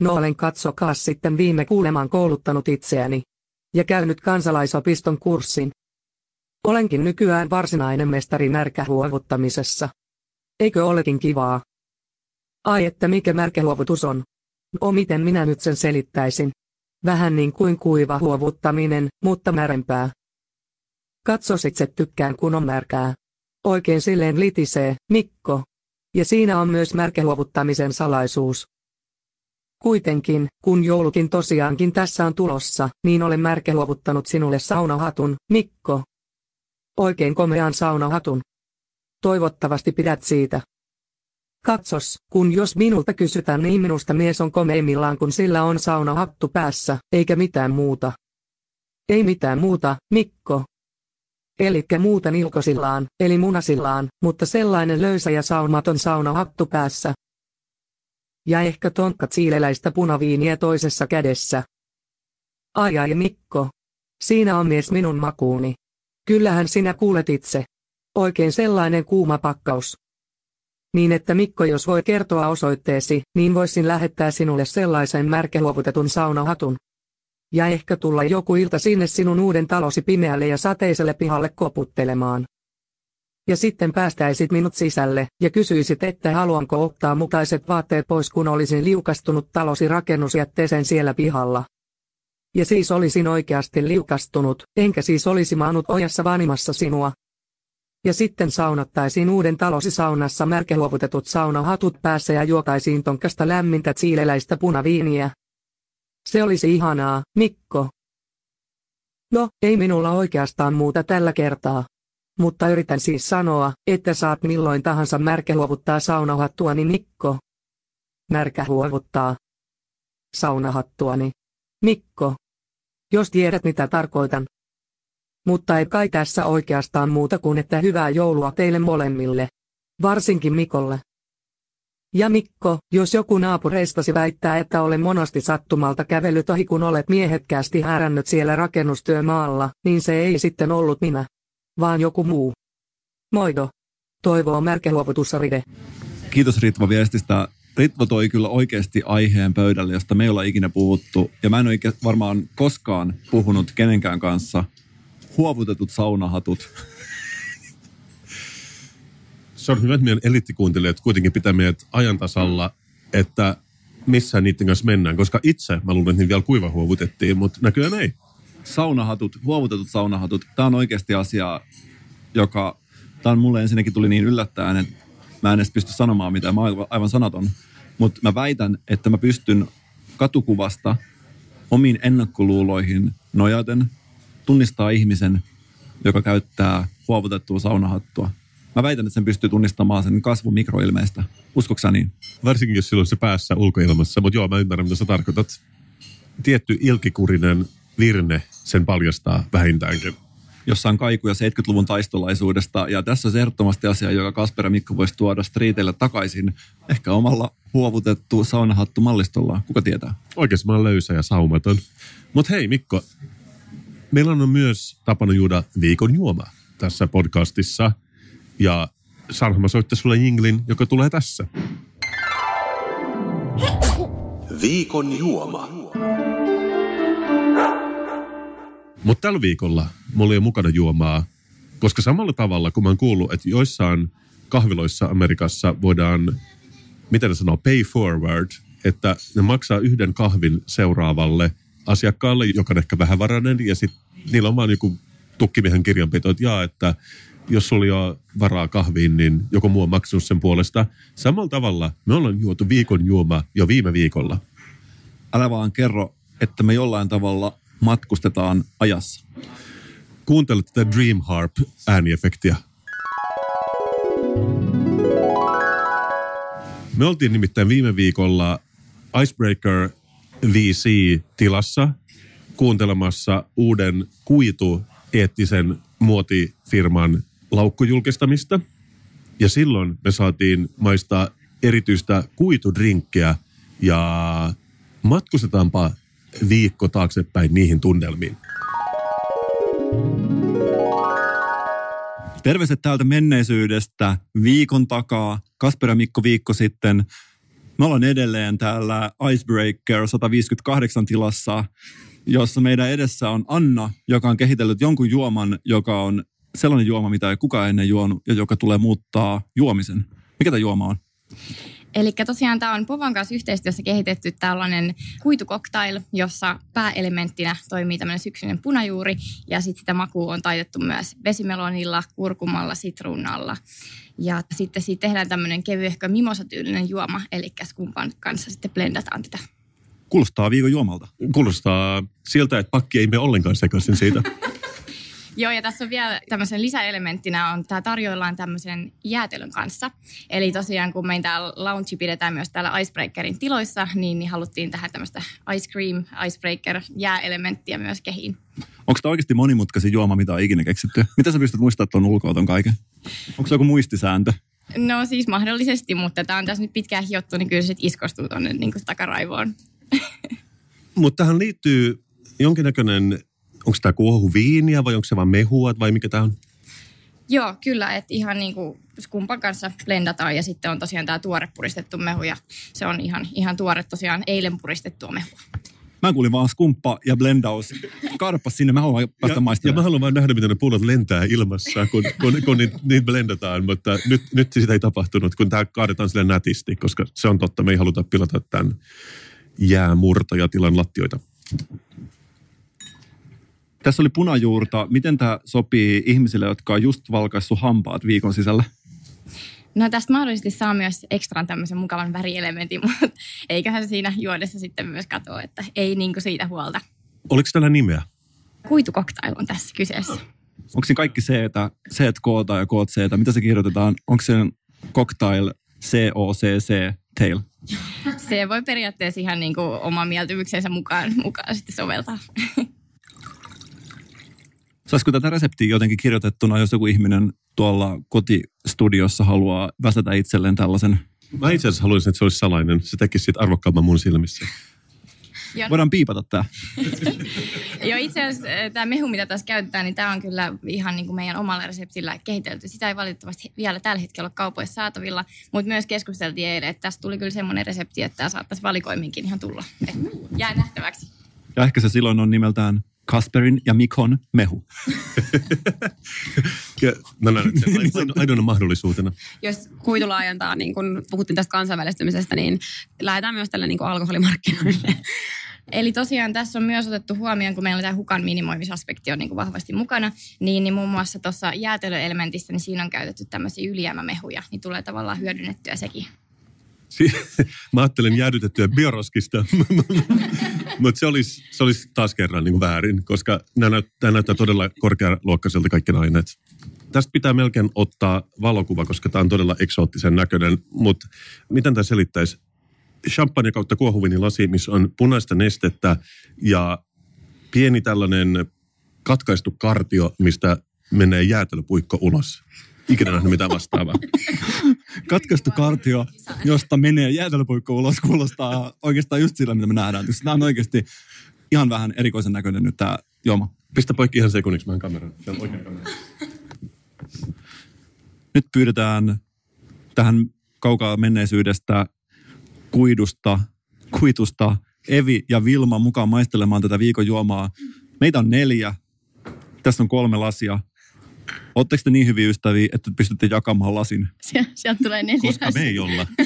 No olen katsokaa sitten viime kuulemaan kouluttanut itseäni. Ja käynyt kansalaisopiston kurssin. Olenkin nykyään varsinainen mestari märkähuovuttamisessa. Eikö olekin kivaa? Ai että mikä märkähuovutus on? No miten minä nyt sen selittäisin? Vähän niin kuin kuiva huovuttaminen, mutta märempää. Katso itse tykkään kun on märkää. Oikein silleen litisee, Mikko. Ja siinä on myös märkähuovuttamisen salaisuus. Kuitenkin, kun joulukin tosiaankin tässä on tulossa, niin olen märkähuovuttanut sinulle saunahatun, Mikko. Oikein komean saunahatun. Toivottavasti pidät siitä. Katsos, kun jos minulta kysytään niin minusta mies on komeimmillaan kun sillä on saunahattu päässä, eikä mitään muuta. Ei mitään muuta, Mikko. Elikkä muuta nilkosillaan, eli munasillaan, mutta sellainen löysä ja saumaton saunahattu päässä. Ja ehkä tonkkat siileläistä punaviiniä toisessa kädessä. Ai ai Mikko. Siinä on mies minun makuuni. Kyllähän sinä kuulet itse. Oikein sellainen kuuma pakkaus. Niin että Mikko jos voi kertoa osoitteesi, niin voisin lähettää sinulle sellaisen märkeluovutetun saunahatun. Ja ehkä tulla joku ilta sinne sinun uuden talosi pimeälle ja sateiselle pihalle koputtelemaan. Ja sitten päästäisit minut sisälle, ja kysyisit, että haluanko ottaa mukaiset vaatteet pois kun olisin liukastunut talosi rakennusjätteeseen siellä pihalla. Ja siis olisin oikeasti liukastunut, enkä siis olisi maanut ojassa vanimassa sinua, ja sitten saunattaisiin uuden talosi saunassa märkeluovutetut saunahatut päässä ja juotaisiin tonkasta lämmintä tsiileläistä punaviiniä. Se olisi ihanaa, Mikko. No, ei minulla oikeastaan muuta tällä kertaa. Mutta yritän siis sanoa, että saat milloin tahansa märkähuovuttaa saunahattuani Mikko. Märkähuovuttaa. Saunahattuani. Mikko. Jos tiedät mitä tarkoitan. Mutta ei kai tässä oikeastaan muuta kuin että hyvää joulua teille molemmille. Varsinkin Mikolle. Ja Mikko, jos joku naapureistasi väittää, että olen monasti sattumalta kävellyt ohi kun olet miehekkäästi härännyt siellä rakennustyömaalla, niin se ei sitten ollut minä. Vaan joku muu. Moido. Toivoo märkeluovutussaride. Kiitos Ritva viestistä. Ritva toi kyllä oikeasti aiheen pöydälle, josta me ei olla ikinä puhuttu. Ja mä en ole varmaan koskaan puhunut kenenkään kanssa – huovutetut saunahatut. Se on hyvä, että meidän eliittikuuntelijat kuitenkin pitää meidät ajantasalla, että missä niiden kanssa mennään. Koska itse mä luulen, että niin vielä kuivahuovutettiin, mutta näköjään ei. Saunahatut, huovutetut saunahatut. Tämä on oikeasti asia, joka... Tämä on mulle ensinnäkin tuli niin yllättäen, että mä en edes pysty sanomaan mitään. Mä oon aivan sanaton. Mutta mä väitän, että mä pystyn katukuvasta omiin ennakkoluuloihin nojaten tunnistaa ihmisen, joka käyttää huovutettua saunahattua. Mä väitän, että sen pystyy tunnistamaan sen kasvun mikroilmeistä. Uskoksä niin? Varsinkin, jos silloin se päässä ulkoilmassa. Mutta joo, mä ymmärrän, mitä sä tarkoitat. Tietty ilkikurinen virne sen paljastaa vähintäänkin. Jossa on kaikuja 70-luvun taistolaisuudesta. Ja tässä on ehdottomasti asia, joka Kasper ja Mikko voisi tuoda striiteille takaisin. Ehkä omalla huovutettu saunahattu mallistolla. Kuka tietää? Oikeasti mä oon löysä ja saumaton. Mutta hei Mikko, Meillä on myös tapana juoda viikon juoma tässä podcastissa. Ja saanhan mä soittaa sulle jinglin, joka tulee tässä. Viikon juoma. Mutta tällä viikolla mulla ole mukana juomaa, koska samalla tavalla, kun mä oon kuullut, että joissain kahviloissa Amerikassa voidaan, miten ne sanoo, pay forward, että ne maksaa yhden kahvin seuraavalle asiakkaalle, joka on ehkä vähävarainen, ja sitten niillä on vaan joku tukkimiehen kirjanpito, että jaa, että jos oli jo varaa kahviin, niin joku muu on maksanut sen puolesta. Samalla tavalla me ollaan juotu viikon juoma jo viime viikolla. Älä vaan kerro, että me jollain tavalla matkustetaan ajassa. Kuuntele tätä Dream Harp ääniefektiä. Me oltiin nimittäin viime viikolla Icebreaker VC-tilassa kuuntelemassa uuden kuitu-eettisen muotifirman laukkujulkistamista. Ja silloin me saatiin maistaa erityistä kuitudrinkkiä ja matkustetaanpa viikko taaksepäin niihin tunnelmiin. Terveiset täältä menneisyydestä viikon takaa. Kasper ja Mikko viikko sitten. Me ollaan edelleen täällä Icebreaker 158 tilassa, jossa meidän edessä on Anna, joka on kehitellyt jonkun juoman, joka on sellainen juoma, mitä ei kukaan ennen juonut ja joka tulee muuttaa juomisen. Mikä tämä juoma on? Eli tosiaan tämä on Povan kanssa yhteistyössä kehitetty tällainen kuitukoktail, jossa pääelementtinä toimii tämmöinen syksyinen punajuuri ja sitten sitä makua on taitettu myös vesimelonilla, kurkumalla, sitruunalla. Ja sitten siitä tehdään tämmöinen kevyehkö mimosatyylinen juoma, eli skumpan kanssa sitten blendataan tätä. Kuulostaa viikon juomalta. Kuulostaa siltä, että pakki ei mene ollenkaan sekaisin siitä. Joo, ja tässä on vielä tämmöisen lisäelementtinä on, tämä tarjoillaan tämmöisen jäätelön kanssa. Eli tosiaan, kun meidän tämä lounge pidetään myös täällä Icebreakerin tiloissa, niin, niin haluttiin tähän tämmöistä ice cream, icebreaker, jääelementtiä myös kehiin. Onko tämä oikeasti monimutkaisin juoma, mitä on ikinä keksitty? Mitä sä pystyt muistamaan tuon ulkoa ton kaiken? Onko se joku muistisääntö? No siis mahdollisesti, mutta tämä on tässä nyt pitkään hiottu, niin kyllä se iskostuu tuonne niin takaraivoon. Mutta tähän liittyy jonkinnäköinen onko tämä kuohuviiniä vai onko se vain mehua vai mikä tämä on? Joo, kyllä, että ihan niin kuin skumpan kanssa blendataan ja sitten on tosiaan tämä tuore puristettu mehu ja se on ihan, ihan tuore tosiaan eilen puristettua mehua. Mä kuulin vaan skumppa ja blendaus. Kaadapa sinne, mä haluan päästä maistamaan. Ja mä haluan vaan nähdä, miten ne pullot lentää ilmassa, kun, kun, kun niitä, niitä blendataan. Mutta nyt, nyt sitä ei tapahtunut, kun tämä kaadetaan sille nätisti, koska se on totta, me ei haluta pilata tämän jäämurtajatilan lattioita. Tässä oli punajuurta. Miten tämä sopii ihmisille, jotka on just valkaissut hampaat viikon sisällä? No tästä mahdollisesti saa myös ekstran tämmöisen mukavan värielementin, mutta eiköhän siinä juodessa sitten myös katoa, että ei niinku siitä huolta. Oliko tällä nimeä? Kuitukoktail on tässä kyseessä. Onko se kaikki C, C, K ja K, C, mitä se kirjoitetaan? Onko se cocktail C, O, C, C, tail? Se voi periaatteessa ihan niin kuin oma mieltymyksensä mukaan, mukaan sitten soveltaa. Saisiko tätä reseptiä jotenkin kirjoitettuna, jos joku ihminen tuolla kotistudiossa haluaa väsätä itselleen tällaisen? Mä itse asiassa haluaisin, että se olisi salainen. Se tekisi siitä arvokkaamman mun silmissä. Jon. Voidaan piipata tämä. Joo, itse asiassa eh, tämä mehu, mitä tässä käytetään, niin tämä on kyllä ihan niin kuin meidän omalla reseptillä kehitelty. Sitä ei valitettavasti vielä tällä hetkellä ole kaupoissa saatavilla, mutta myös keskusteltiin eilen, että tästä tuli kyllä semmoinen resepti, että tämä saattaisi valikoiminkin ihan tulla. Et jää nähtäväksi. Ja ehkä se silloin on nimeltään Kasperin ja Mikon mehu. no, no, ainoana mahdollisuutena. Jos kuitu laajentaa, niin kun puhuttiin tästä kansainvälistymisestä, niin lähdetään myös tälle niin alkoholimarkkinoille. Eli tosiaan tässä on myös otettu huomioon, kun meillä tämä hukan minimoimisaspekti on niin kuin vahvasti mukana, niin, niin muun muassa tuossa jäätelöelementissä, niin siinä on käytetty tämmöisiä ylijäämämehuja, niin tulee tavallaan hyödynnettyä sekin. Mä ajattelen jäädytettyä bioroskista, mutta se olisi, se olisi taas kerran niin kuin väärin, koska nämä, näyt, nämä näyttää todella korkealuokkaiselta kaikki aineet. Tästä pitää melkein ottaa valokuva, koska tämä on todella eksoottisen näköinen, mutta miten tämä selittäisi? Champagne kautta kuohuvinin lasi, missä on punaista nestettä ja pieni tällainen katkaistu kartio, mistä menee jäätelöpuikko ulos ikinä nähnyt mitään vastaavaa. Katkaistu kartio, josta menee jäätelöpuikko ulos, kuulostaa oikeastaan just sillä, mitä me nähdään. Tämä on oikeasti ihan vähän erikoisen näköinen nyt tämä juoma. Pistä poikki ihan sekunniksi vähän kameran. Se on kamera. Nyt pyydetään tähän kaukaa menneisyydestä kuidusta, kuitusta Evi ja Vilma mukaan maistelemaan tätä viikon juomaa. Meitä on neljä. Tässä on kolme lasia. Oletteko te niin hyviä ystäviä, että pystytte jakamaan lasin? Sieltä, sieltä tulee neljä Koska me ei olla.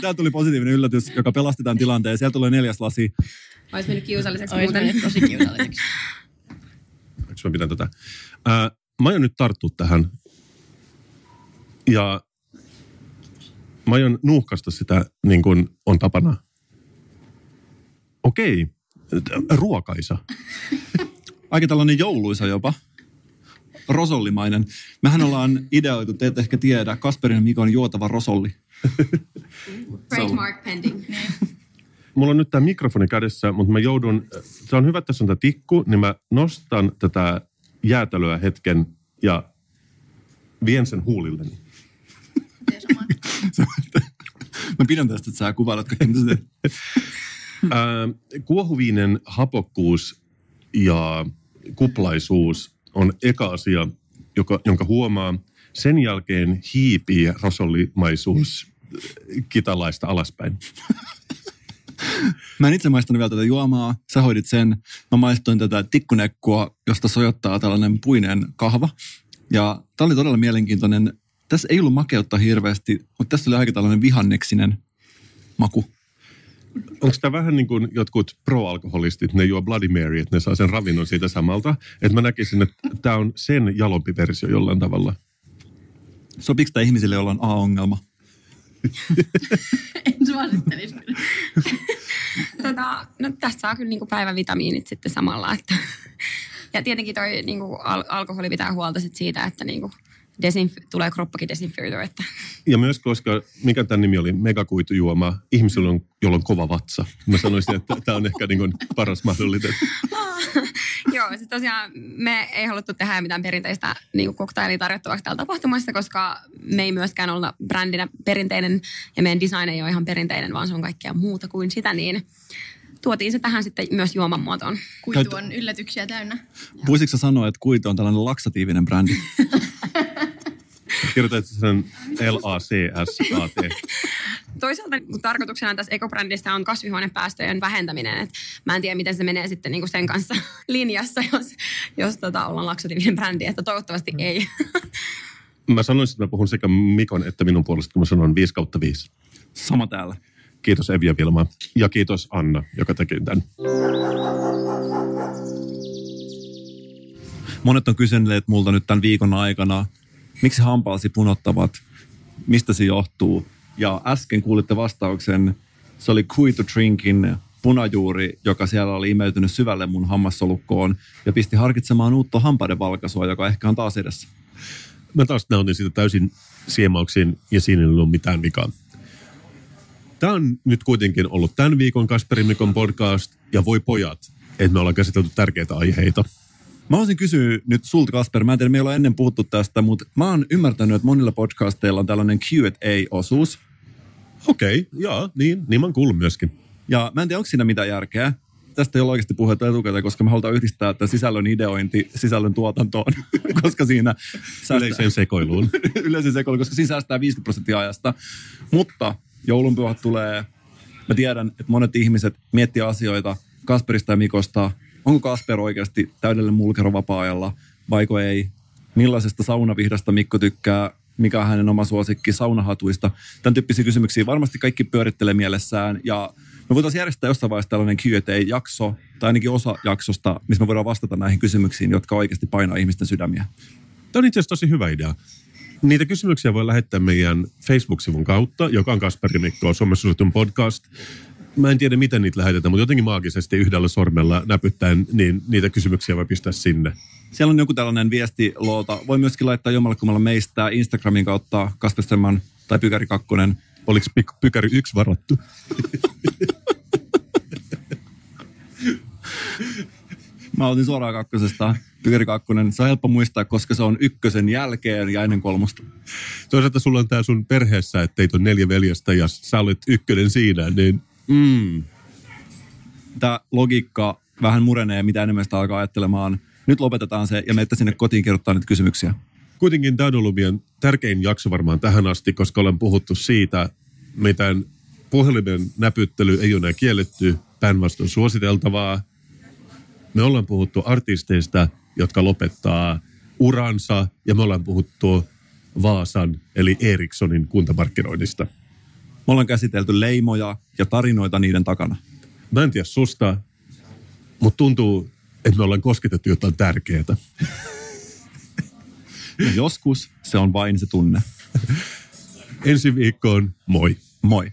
Tämä tuli positiivinen yllätys, joka pelasti tämän tilanteen. Sieltä tulee neljäs lasi. Olisi mennyt kiusalliseksi Olisi muuten. mennyt tosi kiusalliseksi. mä pidän tätä? Ää, mä aion nyt tarttua tähän. Ja mä aion nuuhkasta sitä niin kuin on tapana. Okei, ruokaisa. aika tällainen jouluisa jopa. Rosollimainen. Mehän ollaan ideoitu, te ette ehkä tiedä, Kasperin ja Mikon juotava rosolli. Trademark pending. Mulla on nyt tämä mikrofoni kädessä, mutta mä joudun, se on hyvä, että tässä on tämä tikku, niin mä nostan tätä jäätelöä hetken ja vien sen huulilleni. mä pidän tästä, että sä kuvailet kaikki, Kuohuviinen hapokkuus ja kuplaisuus on eka asia, joka, jonka huomaa. Sen jälkeen hiipii rosollimaisuus kitalaista alaspäin. Mä en itse maistanut vielä tätä juomaa. Sä hoidit sen. Mä maistoin tätä tikkunekkua, josta sojottaa tällainen puinen kahva. Ja tää oli todella mielenkiintoinen. Tässä ei ollut makeutta hirveästi, mutta tässä oli aika tällainen vihanneksinen maku. Onko tämä vähän niin kuin jotkut pro-alkoholistit, ne juo Bloody Mary, että ne saa sen ravinnon siitä samalta? Että mä näkisin, että tämä on sen jalompi versio jollain tavalla. Sopiiko tämä ihmisille, joilla on A-ongelma? en suosittelisi. tota, no tässä saa kyllä niinku päivän vitamiinit sitten samalla. Että. Ja tietenkin toi niinku al- alkoholi pitää huolta sit siitä, että niinku desinf- tulee kroppakin desinfioitua. Että. Ja myös koska, mikä tämän nimi oli, megakuitujuoma, ihmisillä on, jolla on kova vatsa. Mä sanoisin, että tämä on ehkä niin kuin paras mahdollinen. Joo, siis tosiaan me ei haluttu tehdä mitään perinteistä niin koktailia tarjottavaksi täällä tapahtumassa, koska me ei myöskään olla brändinä perinteinen ja meidän design ei ole ihan perinteinen, vaan se on kaikkea muuta kuin sitä, niin tuotiin se tähän sitten myös juoman muotoon. Kuitu on yllätyksiä täynnä. Voisitko sanoa, että kuitu on tällainen laksatiivinen brändi? Kirjoitat sen L-A-C-S-A-T. Toisaalta tarkoituksena tässä ekobrändissä on kasvihuonepäästöjen vähentäminen. Et mä en tiedä, miten se menee sitten niinku sen kanssa linjassa, jos, jos tota, ollaan laksatiivinen brändi, että toivottavasti ei. Mä sanoisin, että mä puhun sekä Mikon että minun puolesta, kun mä sanon 5 kautta 5. Sama täällä. Kiitos Evi ja Vilma. Ja kiitos Anna, joka teki tämän. Monet on kysyneet multa nyt tämän viikon aikana, miksi hampaasi punottavat, mistä se johtuu. Ja äsken kuulitte vastauksen, se oli Kuitu Drinkin punajuuri, joka siellä oli imeytynyt syvälle mun hammassolukkoon ja pisti harkitsemaan uutta hampaiden valkaisua, joka ehkä on taas edessä. Mä taas nautin siitä täysin siemauksin ja siinä ei ollut mitään vikaa. Tämä on nyt kuitenkin ollut tämän viikon Kasperin Mikon podcast ja voi pojat, että me ollaan käsitelty tärkeitä aiheita. Mä haluaisin kysyä nyt sulta, Kasper. Mä en tiedä, me ei olla ennen puhuttu tästä, mutta mä oon ymmärtänyt, että monilla podcasteilla on tällainen Q&A-osuus. Okei, okay, joo, niin, niin mä oon kuullut myöskin. Ja mä en tiedä, onko siinä mitään järkeä. Tästä ei ole oikeasti puhetta etukäteen, koska me halutaan yhdistää tämä sisällön ideointi sisällön tuotantoon, koska siinä säästää, yleiseen sekoiluun. yleiseen sekoiluun, koska siinä säästää 50 prosenttia ajasta. Mutta joulunpyhät tulee. Mä tiedän, että monet ihmiset miettii asioita Kasperista ja Mikosta. Onko Kasper oikeasti täydellinen mulkero vapaa-ajalla, vaiko ei? Millaisesta saunavihdasta Mikko tykkää? Mikä on hänen oma suosikki saunahatuista? Tämän tyyppisiä kysymyksiä varmasti kaikki pyörittelee mielessään. Ja me voitaisiin järjestää jossain vaiheessa tällainen Q&A-jakso, tai ainakin osa jaksosta, missä me voidaan vastata näihin kysymyksiin, jotka oikeasti painaa ihmisten sydämiä. Tämä on itse asiassa tosi hyvä idea. Niitä kysymyksiä voi lähettää meidän Facebook-sivun kautta, joka on Kasperi Mikko, Suomessa suositun podcast. Mä en tiedä, miten niitä lähetetään, mutta jotenkin maagisesti yhdellä sormella näpyttäen, niin niitä kysymyksiä voi pistää sinne. Siellä on joku tällainen viestiloota. Voi myöskin laittaa jommallakummalla meistä Instagramin kautta Kaspersemman tai Pykäri Kakkonen. Oliko py- Pykäri yksi varattu? Mä otin suoraan kakkosesta. Pykäri kakkonen. Se on helppo muistaa, koska se on ykkösen jälkeen ja ennen kolmosta. Toisaalta sulla on tää sun perheessä, että teitä on neljä veljestä ja sä olet ykkönen siinä, niin mm. Tämä logiikka vähän murenee, mitä enemmän sitä alkaa ajattelemaan. Nyt lopetetaan se ja menette sinne kotiin kirjoittaa niitä kysymyksiä. Kuitenkin meidän tärkein jakso varmaan tähän asti, koska olen puhuttu siitä, miten puhelimen näpyttely ei ole enää kielletty, päinvastoin suositeltavaa. Me ollaan puhuttu artisteista, jotka lopettaa uransa, ja me ollaan puhuttu Vaasan, eli Ericssonin kuntamarkkinoinnista. Me ollaan käsitelty leimoja ja tarinoita niiden takana. Mä en tiedä susta, mutta tuntuu, että me ollaan kosketettu jotain tärkeää. Ja joskus se on vain se tunne. Ensi viikkoon, moi. Moi.